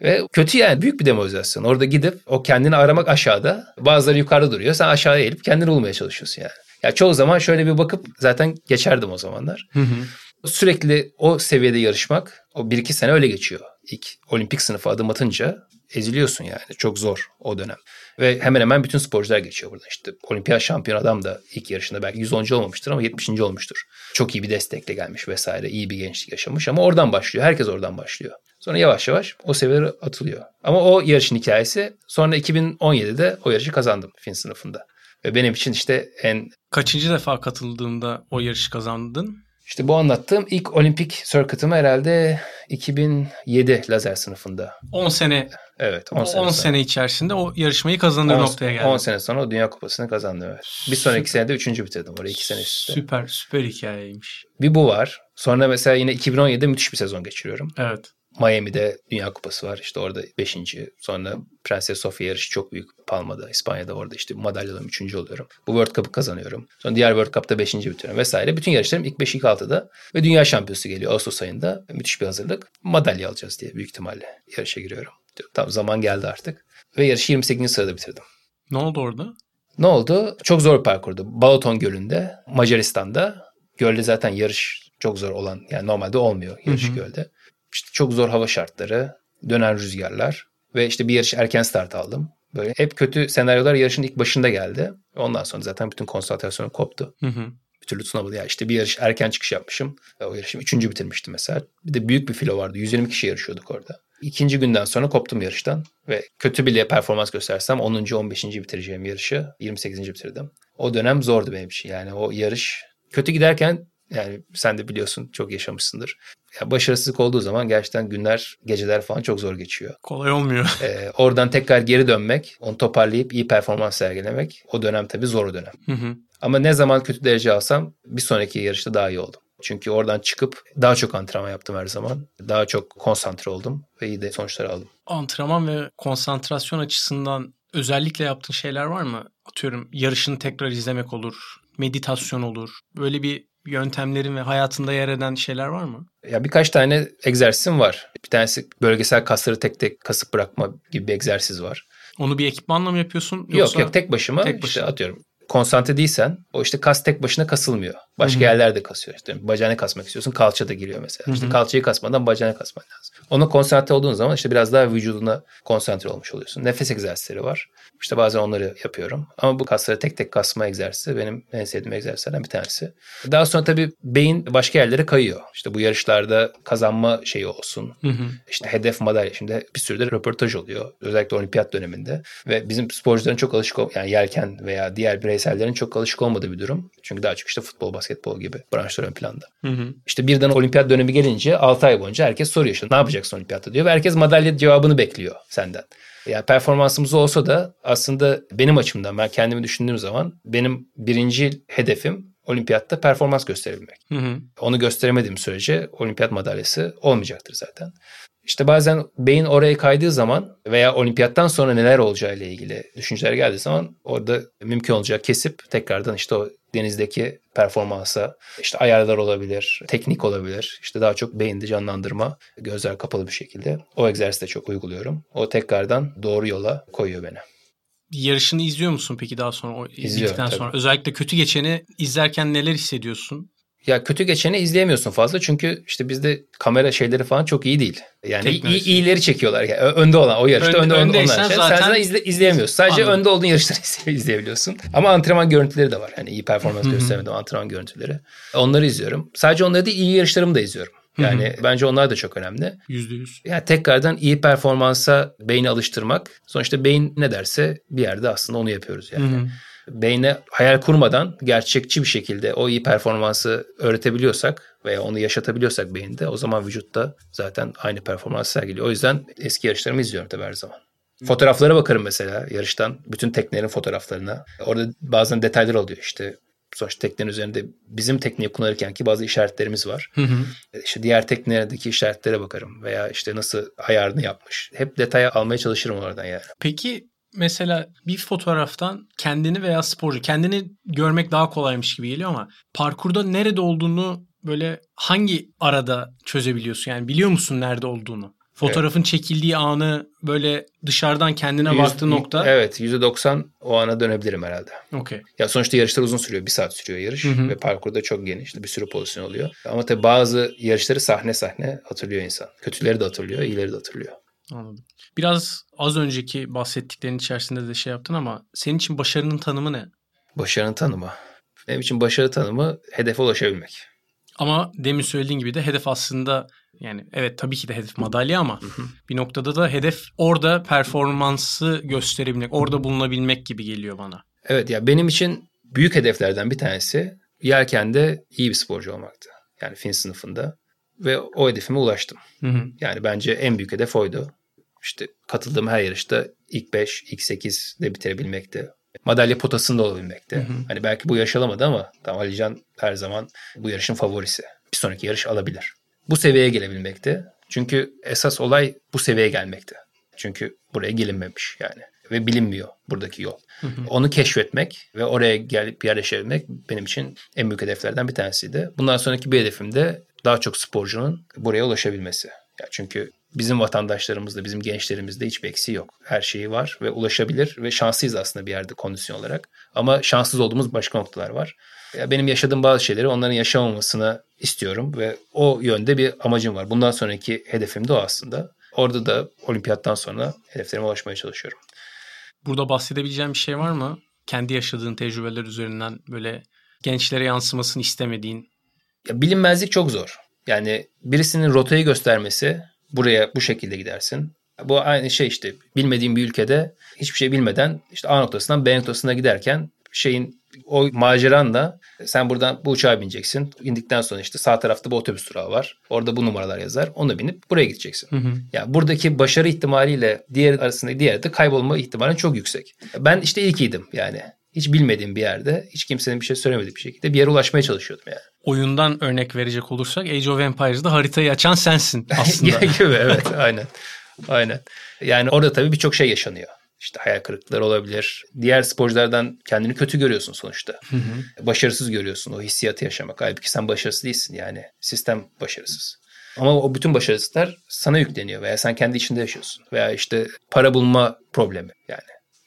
Ve kötü yani büyük bir demoralizasyon. Orada gidip o kendini aramak aşağıda. Bazıları yukarıda duruyor. Sen aşağıya eğilip kendini bulmaya çalışıyorsun yani. Ya çoğu zaman şöyle bir bakıp zaten geçerdim o zamanlar. Hı hı. Sürekli o seviyede yarışmak o bir iki sene öyle geçiyor. İlk olimpik sınıfa adım atınca eziliyorsun yani. Çok zor o dönem. Ve hemen hemen bütün sporcular geçiyor burada. İşte olimpiyat şampiyon adam da ilk yarışında belki 110. olmamıştır ama 70. olmuştur. Çok iyi bir destekle gelmiş vesaire. iyi bir gençlik yaşamış ama oradan başlıyor. Herkes oradan başlıyor. Sonra yavaş yavaş o seviyelere atılıyor. Ama o yarışın hikayesi sonra 2017'de o yarışı kazandım fin sınıfında. Ve benim için işte en... Kaçıncı defa katıldığında o yarışı kazandın? İşte bu anlattığım ilk olimpik circuit'ımı herhalde 2007 lazer sınıfında. 10 sene. Evet 10 sene, 10 sene içerisinde o yarışmayı kazanır 10, noktaya geldi. 10 sene sonra o Dünya Kupası'nı kazandım evet. Bir sonraki sene de 3. bitirdim orayı 2 sene üstte. Süper süper hikayeymiş. Bir bu var. Sonra mesela yine 2017'de müthiş bir sezon geçiriyorum. Evet. Miami'de Dünya Kupası var. İşte orada 5. Sonra Prenses Sofia yarışı çok büyük Palma'da. İspanya'da orada işte madalyalarım 3. oluyorum. Bu World Cup'ı kazanıyorum. Sonra diğer World Cup'ta 5. bitiriyorum vesaire. Bütün yarışlarım ilk 5 ilk 6'da ve dünya şampiyonası geliyor Ağustos ayında. Müthiş bir hazırlık. Madalya alacağız diye büyük ihtimalle yarışa giriyorum. Tam zaman geldi artık. Ve yarışı 28. sırada bitirdim. Ne oldu orada? Ne oldu? Çok zor parkurdu. Balaton Gölü'nde, Macaristan'da. Gölde zaten yarış çok zor olan, yani normalde olmuyor yarış hı hı. gölde. İşte çok zor hava şartları, dönen rüzgarlar ve işte bir yarış erken start aldım. Böyle hep kötü senaryolar yarışın ilk başında geldi. Ondan sonra zaten bütün konsantrasyonum koptu. Hı hı. Bir türlü tutunamadı. Ya işte bir yarış erken çıkış yapmışım. Ve o yarışım üçüncü bitirmiştim mesela. Bir de büyük bir filo vardı. 120 kişi yarışıyorduk orada. İkinci günden sonra koptum yarıştan. Ve kötü bile performans göstersem 10. 15. bitireceğim yarışı 28. bitirdim. O dönem zordu benim için. Yani o yarış kötü giderken yani sen de biliyorsun çok yaşamışsındır. Ya başarısızlık olduğu zaman gerçekten günler, geceler falan çok zor geçiyor. Kolay olmuyor. Ee, oradan tekrar geri dönmek, onu toparlayıp iyi performans sergilemek o dönem tabii zor dönem. Hı hı. Ama ne zaman kötü derece alsam bir sonraki yarışta daha iyi oldum. Çünkü oradan çıkıp daha çok antrenman yaptım her zaman. Daha çok konsantre oldum ve iyi de sonuçlar aldım. Antrenman ve konsantrasyon açısından özellikle yaptığın şeyler var mı? Atıyorum yarışını tekrar izlemek olur, meditasyon olur. Böyle bir yöntemlerin ve hayatında yer eden şeyler var mı? Ya birkaç tane egzersizim var. Bir tanesi bölgesel kasları tek tek kasıp bırakma gibi bir egzersiz var. Onu bir ekipmanla mı yapıyorsun? Yoksa... Yok yok tek başıma tek başına. işte atıyorum konsantre değilsen o işte kas tek başına kasılmıyor. Başka Hı-hı. yerlerde kasıyor. İşte bacağını kasmak istiyorsun kalça da giriyor mesela. Hı-hı. İşte kalçayı kasmadan bacağını kasman lazım. Ona konsantre olduğun zaman işte biraz daha vücuduna konsantre olmuş oluyorsun. Nefes egzersizleri var. İşte bazen onları yapıyorum. Ama bu kasları tek tek kasma egzersizi benim en sevdiğim egzersizlerden bir tanesi. Daha sonra tabii beyin başka yerlere kayıyor. İşte bu yarışlarda kazanma şeyi olsun. Hı hı. İşte hedef madalya. Şimdi bir sürü de röportaj oluyor. Özellikle olimpiyat döneminde. Ve bizim sporcuların çok alışık yani yelken veya diğer birey bireysellerin çok alışık olmadığı bir durum. Çünkü daha çok işte futbol, basketbol gibi branşlar ön planda. Hı hı. İşte birden olimpiyat dönemi gelince 6 ay boyunca herkes soruyor işte ne yapacaksın olimpiyatta diyor ve herkes madalya cevabını bekliyor senden. Yani performansımız olsa da aslında benim açımdan ben kendimi düşündüğüm zaman benim birinci hedefim olimpiyatta performans gösterebilmek. Hı hı. Onu gösteremediğim sürece olimpiyat madalyası olmayacaktır zaten. İşte bazen beyin oraya kaydığı zaman veya olimpiyattan sonra neler olacağı ile ilgili düşünceler geldiği zaman orada mümkün olacak kesip tekrardan işte o denizdeki performansa işte ayarlar olabilir, teknik olabilir. İşte daha çok beyinde canlandırma, gözler kapalı bir şekilde. O egzersizi de çok uyguluyorum. O tekrardan doğru yola koyuyor beni. Yarışını izliyor musun peki daha sonra? O tabii. sonra. Özellikle kötü geçeni izlerken neler hissediyorsun? Ya kötü geçeni izleyemiyorsun fazla çünkü işte bizde kamera şeyleri falan çok iyi değil. Yani iyi, iyileri çekiyorlar. Yani önde olan o yarışta Ön- önde olan öndeysen onlar. Sen zaten- zaten izle, izleyemiyorsun. Sadece Anladım. önde olduğun yarışları (laughs) izle- izleyebiliyorsun. Ama antrenman görüntüleri de var. Yani iyi performans göstermediğim antrenman görüntüleri. Onları izliyorum. Sadece onları değil iyi yarışlarımı da izliyorum. Yani bence onlar da çok önemli. Yüzde yüz. Yani tekrardan iyi performansa beyni alıştırmak. Sonuçta beyin ne derse bir yerde aslında onu yapıyoruz yani. Hı hı. Beyne hayal kurmadan gerçekçi bir şekilde o iyi performansı öğretebiliyorsak veya onu yaşatabiliyorsak beyinde o zaman vücutta zaten aynı performans sergiliyor. O yüzden eski yarışlarımı izliyorum tabii her zaman. Fotoğraflara bakarım mesela yarıştan. Bütün teknelerin fotoğraflarına. Orada bazen detaylar oluyor işte. Sonuçta teknenin üzerinde bizim tekneyi kullanırken ki bazı işaretlerimiz var. Hı hı. İşte diğer teknelerdeki işaretlere bakarım veya işte nasıl ayarını yapmış. Hep detaya almaya çalışırım oradan yani. Peki mesela bir fotoğraftan kendini veya sporcu kendini görmek daha kolaymış gibi geliyor ama parkurda nerede olduğunu böyle hangi arada çözebiliyorsun? Yani biliyor musun nerede olduğunu? Fotoğrafın çekildiği anı böyle dışarıdan kendine Yüz- baktığı nokta. Evet %90 o ana dönebilirim herhalde. Okey. Ya sonuçta yarışlar uzun sürüyor. Bir saat sürüyor yarış. Hı hı. Ve parkurda çok geniş. Bir sürü pozisyon oluyor. Ama tabii bazı yarışları sahne sahne hatırlıyor insan. Kötüleri de hatırlıyor, iyileri de hatırlıyor. Anladım. Biraz az önceki bahsettiklerin içerisinde de şey yaptın ama senin için başarının tanımı ne? Başarının tanımı. Benim için başarı tanımı hedefe ulaşabilmek. Ama demin söylediğin gibi de hedef aslında yani evet tabii ki de hedef madalya ama bir noktada da hedef orada performansı gösterebilmek, orada bulunabilmek gibi geliyor bana. Evet ya benim için büyük hedeflerden bir tanesi yelkende iyi bir sporcu olmaktı. Yani fin sınıfında. Ve o hedefime ulaştım. Hı hı. Yani bence en büyük hedef oydu. İşte katıldığım her yarışta ilk 5, ilk 8'de bitirebilmekti. Madalya potasında olabilmekti. Hı hı. Hani belki bu yaş alamadı ama tam Alican her zaman bu yarışın favorisi. Bir sonraki yarış alabilir. Bu seviyeye gelebilmekti. Çünkü esas olay bu seviyeye gelmekti. Çünkü buraya gelinmemiş yani. Ve bilinmiyor buradaki yol. Onu keşfetmek ve oraya gelip yerleşebilmek benim için en büyük hedeflerden bir tanesiydi. Bundan sonraki bir hedefim de daha çok sporcunun buraya ulaşabilmesi. Ya çünkü bizim vatandaşlarımızda, bizim gençlerimizde hiçbir eksiği yok. Her şeyi var ve ulaşabilir ve şanslıyız aslında bir yerde kondisyon olarak. Ama şanssız olduğumuz başka noktalar var. Ya benim yaşadığım bazı şeyleri onların yaşamamasını istiyorum ve o yönde bir amacım var. Bundan sonraki hedefim de o aslında. Orada da olimpiyattan sonra hedeflerime ulaşmaya çalışıyorum. Burada bahsedebileceğim bir şey var mı? Kendi yaşadığın tecrübeler üzerinden böyle gençlere yansımasını istemediğin. Ya bilinmezlik çok zor. Yani birisinin rotayı göstermesi buraya bu şekilde gidersin. Bu aynı şey işte bilmediğin bir ülkede hiçbir şey bilmeden işte A noktasından B noktasına giderken şeyin o maceranla sen buradan bu uçağa bineceksin. İndikten sonra işte sağ tarafta bu otobüs durağı var. Orada bu numaralar yazar. Onu binip buraya gideceksin. Hı hı. Ya buradaki başarı ihtimaliyle diğer arasında diğer de kaybolma ihtimali çok yüksek. Ben işte ilkiydim yani. Hiç bilmediğim bir yerde, hiç kimsenin bir şey söylemediği bir şekilde bir yere ulaşmaya çalışıyordum yani. Oyundan örnek verecek olursak Age of Empires'da haritayı açan sensin (laughs) aslında. gibi evet aynen. Aynen. Yani orada tabii birçok şey yaşanıyor. İşte hayal kırıklıkları olabilir. Diğer sporculardan kendini kötü görüyorsun sonuçta. Başarısız görüyorsun o hissiyatı yaşamak. Halbuki sen başarısız değilsin yani. Sistem başarısız. Ama o bütün başarısızlıklar sana yükleniyor veya sen kendi içinde yaşıyorsun. Veya işte para bulma problemi yani.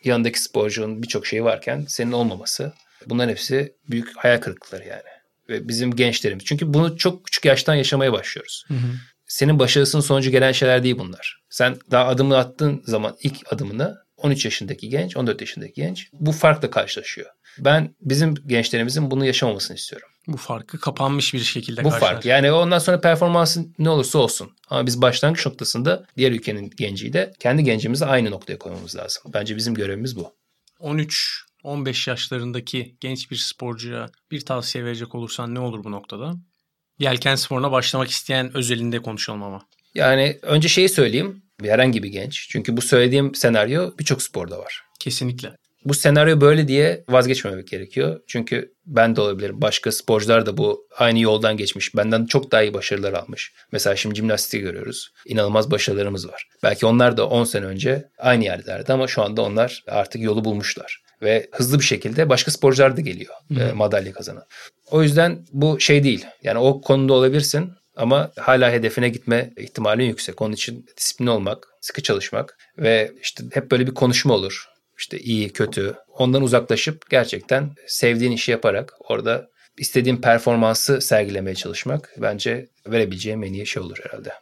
Yanındaki sporcunun birçok şeyi varken senin olmaması. Bunların hepsi büyük hayal kırıklıkları yani. Ve bizim gençlerimiz. Çünkü bunu çok küçük yaştan yaşamaya başlıyoruz. Senin başarısının sonucu gelen şeyler değil bunlar. Sen daha adımını attığın zaman ilk adımını 13 yaşındaki genç, 14 yaşındaki genç bu farkla karşılaşıyor. Ben bizim gençlerimizin bunu yaşamamasını istiyorum. Bu farkı kapanmış bir şekilde Bu fark. Yani ondan sonra performansın ne olursa olsun. Ama biz başlangıç noktasında diğer ülkenin genciyle kendi gencimizi aynı noktaya koymamız lazım. Bence bizim görevimiz bu. 13 15 yaşlarındaki genç bir sporcuya bir tavsiye verecek olursan ne olur bu noktada? Yelken sporuna başlamak isteyen özelinde konuşalım ama. Yani önce şeyi söyleyeyim. Herhangi bir genç. Çünkü bu söylediğim senaryo birçok sporda var. Kesinlikle. Bu senaryo böyle diye vazgeçmemek gerekiyor. Çünkü ben de olabilirim. Başka sporcular da bu aynı yoldan geçmiş. Benden çok daha iyi başarılar almış. Mesela şimdi jimnastiği görüyoruz. İnanılmaz başarılarımız var. Belki onlar da 10 sene önce aynı yerlerdi ama şu anda onlar artık yolu bulmuşlar. Ve hızlı bir şekilde başka sporcular da geliyor e, madalya kazanan. O yüzden bu şey değil. Yani o konuda olabilirsin ama hala hedefine gitme ihtimalin yüksek. Onun için disiplinli olmak, sıkı çalışmak ve işte hep böyle bir konuşma olur işte iyi, kötü ondan uzaklaşıp gerçekten sevdiğin işi yaparak orada istediğin performansı sergilemeye çalışmak bence verebileceğim en iyi şey olur herhalde.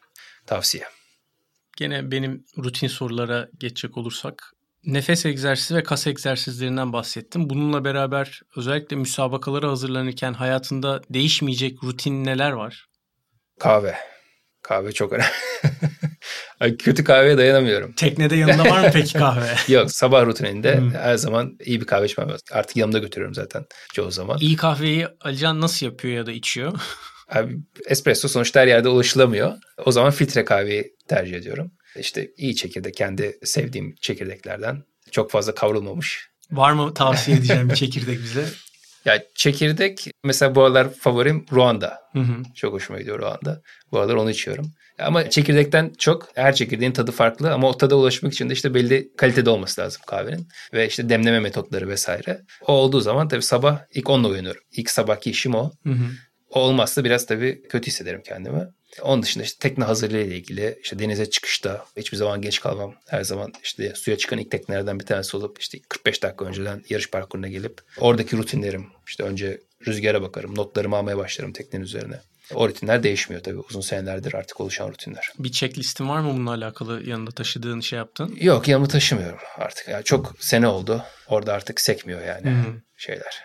Tavsiye. Gene benim rutin sorulara geçecek olursak nefes egzersizi ve kas egzersizlerinden bahsettim. Bununla beraber özellikle müsabakalara hazırlanırken hayatında değişmeyecek rutin neler var? Kahve. Kahve çok önemli. (laughs) Kötü kahveye dayanamıyorum. Teknede yanında var mı peki kahve? (laughs) Yok sabah rutininde hmm. her zaman iyi bir kahve içmem lazım. Artık yanımda götürüyorum zaten çoğu zaman. İyi kahveyi Alican nasıl yapıyor ya da içiyor? (laughs) Abi espresso sonuçta her yerde ulaşılamıyor. O zaman filtre kahveyi tercih ediyorum. İşte iyi çekirdek kendi sevdiğim çekirdeklerden. Çok fazla kavrulmamış. Var mı tavsiye edeceğim bir çekirdek bize? (laughs) Ya çekirdek mesela bu aralar favorim Ruanda. Hı hı. Çok hoşuma gidiyor Ruanda. Bu aralar onu içiyorum. Ama çekirdekten çok her çekirdeğin tadı farklı ama o tada ulaşmak için de işte belli kalitede olması lazım kahvenin. Ve işte demleme metotları vesaire. O olduğu zaman tabii sabah ilk onunla uyanıyorum. İlk sabahki işim o. Hı hı. O olmazsa biraz tabii kötü hissederim kendimi. Onun dışında işte tekne hazırlığı ile ilgili işte denize çıkışta hiçbir zaman geç kalmam. Her zaman işte suya çıkan ilk teknelerden bir tanesi olup işte 45 dakika önceden yarış parkuruna gelip oradaki rutinlerim işte önce rüzgara bakarım, notlarımı almaya başlarım teknenin üzerine. O rutinler değişmiyor tabii uzun senelerdir artık oluşan rutinler. Bir checklistin var mı bununla alakalı yanında taşıdığın şey yaptın? Yok yanımda taşımıyorum artık. Yani çok sene oldu. Orada artık sekmiyor yani hmm. şeyler.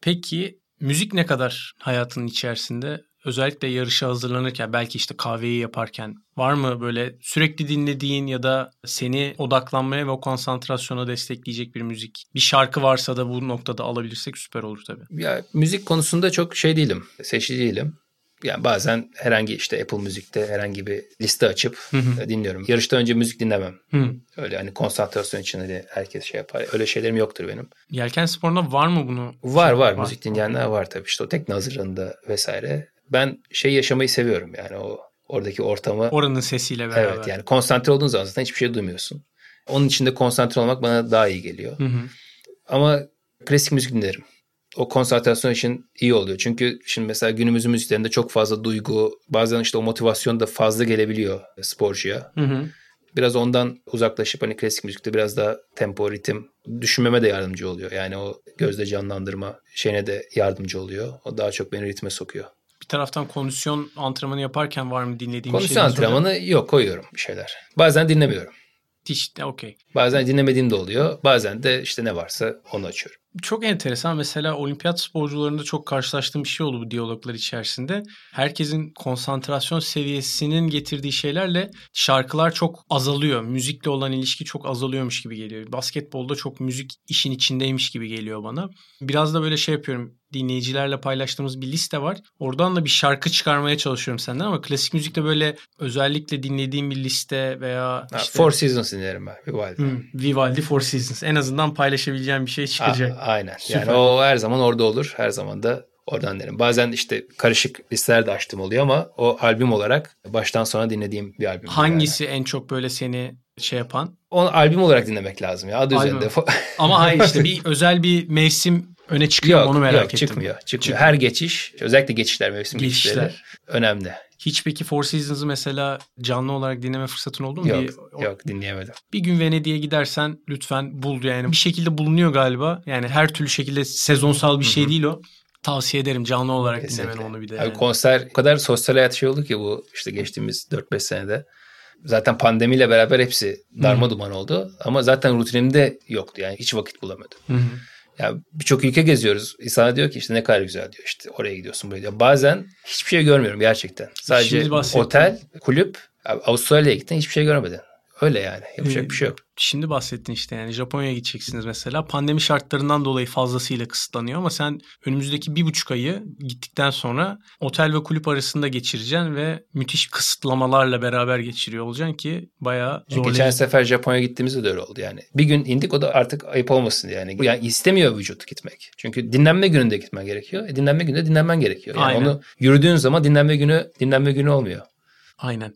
Peki müzik ne kadar hayatının içerisinde? Özellikle yarışa hazırlanırken belki işte kahveyi yaparken var mı böyle sürekli dinlediğin ya da seni odaklanmaya ve o konsantrasyona destekleyecek bir müzik? Bir şarkı varsa da bu noktada alabilirsek süper olur tabii. Ya müzik konusunda çok şey değilim. Seçici değilim. Yani bazen herhangi işte Apple Müzik'te herhangi bir liste açıp hı hı. dinliyorum. Yarıştan önce müzik dinlemem. Hı. Öyle hani konsantrasyon için hani herkes şey yapar. Öyle şeylerim yoktur benim. Yelken sporunda var mı bunu? Var var. var. Müzik dinleyenler var tabii. İşte o tekne hazırlığında vesaire ben şey yaşamayı seviyorum yani o oradaki ortamı. Oranın sesiyle beraber. Evet yani konsantre olduğun zaman zaten hiçbir şey duymuyorsun. Onun içinde konsantre olmak bana daha iyi geliyor. Hı hı. Ama klasik müzik dinlerim. O konsantrasyon için iyi oluyor. Çünkü şimdi mesela günümüzün müziklerinde çok fazla duygu, bazen işte o motivasyon da fazla gelebiliyor sporcuya. Hı hı. Biraz ondan uzaklaşıp hani klasik müzikte biraz daha tempo, ritim düşünmeme de yardımcı oluyor. Yani o gözde canlandırma şeyine de yardımcı oluyor. O daha çok beni ritme sokuyor bir taraftan kondisyon antrenmanı yaparken var mı dinlediğin kondisyon şey? Kondisyon antrenmanı yok koyuyorum bir şeyler. Bazen dinlemiyorum. İşte okey. Bazen dinlemediğim de oluyor. Bazen de işte ne varsa onu açıyorum. Çok enteresan. Mesela olimpiyat sporcularında çok karşılaştığım bir şey oldu bu diyaloglar içerisinde. Herkesin konsantrasyon seviyesinin getirdiği şeylerle şarkılar çok azalıyor. Müzikle olan ilişki çok azalıyormuş gibi geliyor. Basketbolda çok müzik işin içindeymiş gibi geliyor bana. Biraz da böyle şey yapıyorum dinleyicilerle paylaştığımız bir liste var. Oradan da bir şarkı çıkarmaya çalışıyorum senden ama klasik müzikte böyle özellikle dinlediğim bir liste veya işte... Four Seasons dinlerim ben Vivaldi. Hmm, Vivaldi Four Seasons. En azından paylaşabileceğim bir şey çıkacak. Aynen. Süper. Yani o her zaman orada olur. Her zaman da oradan derim. Bazen işte karışık listeler de açtım oluyor ama o albüm olarak baştan sona dinlediğim bir albüm. Hangisi yani. en çok böyle seni şey yapan? Onu albüm olarak dinlemek lazım ya. Adı albüm. üzerinde. (laughs) ama hayır işte bir özel bir mevsim öne çıkıyor yok, onu merak yok, ettim. Çıkmıyor, çıkmıyor. çıkmıyor. Her geçiş özellikle geçişler mevsim geçişler. geçişleri önemli. Hiç peki Four Seasons'ı mesela canlı olarak dinleme fırsatın oldu mu? Yok, bir, yok dinleyemedim. Bir gün Venedik'e gidersen lütfen bul yani. Bir şekilde bulunuyor galiba. Yani her türlü şekilde sezonsal bir şey Hı-hı. değil o. Tavsiye ederim canlı olarak Kesinlikle. dinlemen onu bir de. Yani. Abi konser o kadar sosyal hayat şey oldu ki bu işte geçtiğimiz 4-5 senede. Zaten pandemiyle beraber hepsi darma duman oldu. Ama zaten rutinimde yoktu yani hiç vakit bulamadım. Hı-hı. Ya birçok ülke geziyoruz. İnsan diyor ki işte ne kadar güzel diyor. İşte oraya gidiyorsun buraya diyor. Bazen hiçbir şey görmüyorum gerçekten. Sadece otel, kulüp. Avustralya'ya gittin hiçbir şey görmedin. Öyle yani. Yapacak Ee, bir şey yok. Şimdi bahsettin işte yani Japonya'ya gideceksiniz mesela. Pandemi şartlarından dolayı fazlasıyla kısıtlanıyor ama sen önümüzdeki bir buçuk ayı gittikten sonra otel ve kulüp arasında geçireceksin ve müthiş kısıtlamalarla beraber geçiriyor olacaksın ki bayağı zorlayıcı. Geçen sefer Japonya gittiğimizde de öyle oldu yani. Bir gün indik o da artık ayıp olmasın yani. Yani istemiyor vücut gitmek. Çünkü dinlenme gününde gitmen gerekiyor. E dinlenme gününde dinlenmen gerekiyor. Yani Aynen. onu yürüdüğün zaman dinlenme günü dinlenme günü olmuyor. Aynen.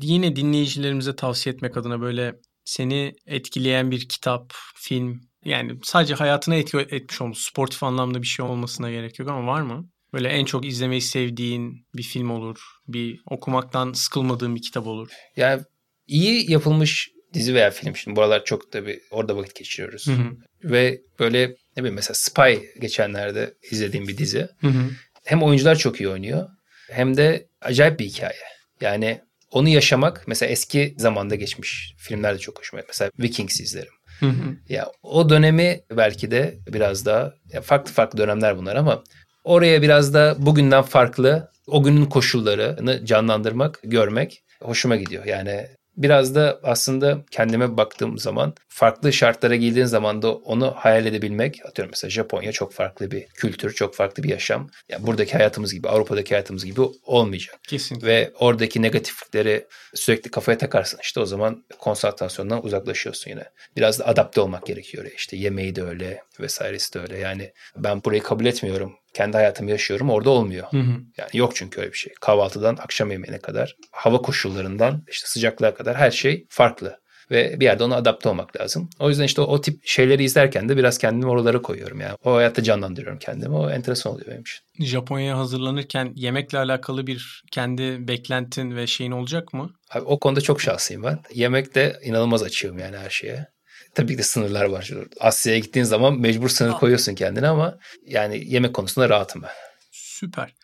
Yine dinleyicilerimize tavsiye etmek adına böyle seni etkileyen bir kitap, film yani sadece hayatına etki etmiş olmuş sportif anlamda bir şey olmasına gerek yok ama var mı? Böyle en çok izlemeyi sevdiğin bir film olur, bir okumaktan sıkılmadığın bir kitap olur. Yani iyi yapılmış dizi veya film şimdi buralar çok tabii orada vakit geçiriyoruz. Hı hı. Ve böyle ne bileyim mesela Spy geçenlerde izlediğim bir dizi. Hı hı. Hem oyuncular çok iyi oynuyor hem de acayip bir hikaye. Yani onu yaşamak mesela eski zamanda geçmiş filmler de çok hoşuma gidiyor. Mesela Vikings izlerim. Hı hı. Ya o dönemi belki de biraz daha ya farklı farklı dönemler bunlar ama oraya biraz da bugünden farklı o günün koşullarını canlandırmak, görmek hoşuma gidiyor. Yani biraz da aslında kendime baktığım zaman farklı şartlara girdiğin zaman da onu hayal edebilmek. Atıyorum mesela Japonya çok farklı bir kültür, çok farklı bir yaşam. Yani buradaki hayatımız gibi, Avrupa'daki hayatımız gibi olmayacak. Kesinlikle. Ve oradaki negatiflikleri sürekli kafaya takarsın işte o zaman konsantrasyondan uzaklaşıyorsun yine. Biraz da adapte olmak gerekiyor. İşte yemeği de öyle vesairesi de öyle. Yani ben burayı kabul etmiyorum. Kendi hayatımı yaşıyorum orada olmuyor. Hı hı. Yani yok çünkü öyle bir şey. Kahvaltıdan akşam yemeğine kadar, hava koşullarından işte sıcaklığa kadar her şey farklı. Ve bir yerde ona adapte olmak lazım. O yüzden işte o, o tip şeyleri izlerken de biraz kendimi oralara koyuyorum. Yani o hayatta canlandırıyorum kendimi. O enteresan oluyor benim için. Japonya'ya hazırlanırken yemekle alakalı bir kendi beklentin ve şeyin olacak mı? Abi o konuda çok şanslıyım ben. Yemekte inanılmaz açığım yani her şeye. Tabii ki de sınırlar var. Asya'ya gittiğin zaman mecbur sınır koyuyorsun kendine ama yani yemek konusunda rahatım ben. Süper.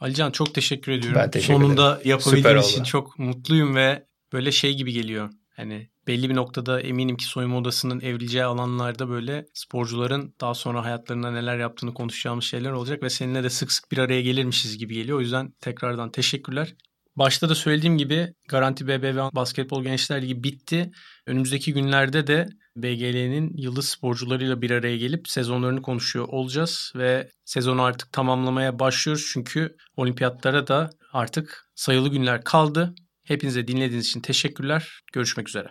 Alican çok teşekkür ediyorum. Ben teşekkür Sonunda ederim. yapabildiğin Süper için oldu. çok mutluyum ve böyle şey gibi geliyor. Hani belli bir noktada eminim ki soyunma odasının evrileceği alanlarda böyle sporcuların daha sonra hayatlarında neler yaptığını konuşacağımız şeyler olacak ve seninle de sık sık bir araya gelirmişiz gibi geliyor. O yüzden tekrardan teşekkürler. Başta da söylediğim gibi Garanti BBV Basketbol Gençler Ligi bitti. Önümüzdeki günlerde de BGL'nin yıldız sporcularıyla bir araya gelip sezonlarını konuşuyor olacağız ve sezonu artık tamamlamaya başlıyoruz çünkü olimpiyatlara da artık sayılı günler kaldı. Hepinize dinlediğiniz için teşekkürler. Görüşmek üzere.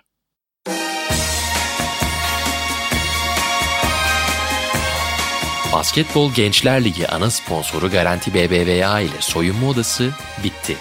Basketbol Gençler Ligi ana sponsoru Garanti BBVA ile soyunma odası bitti.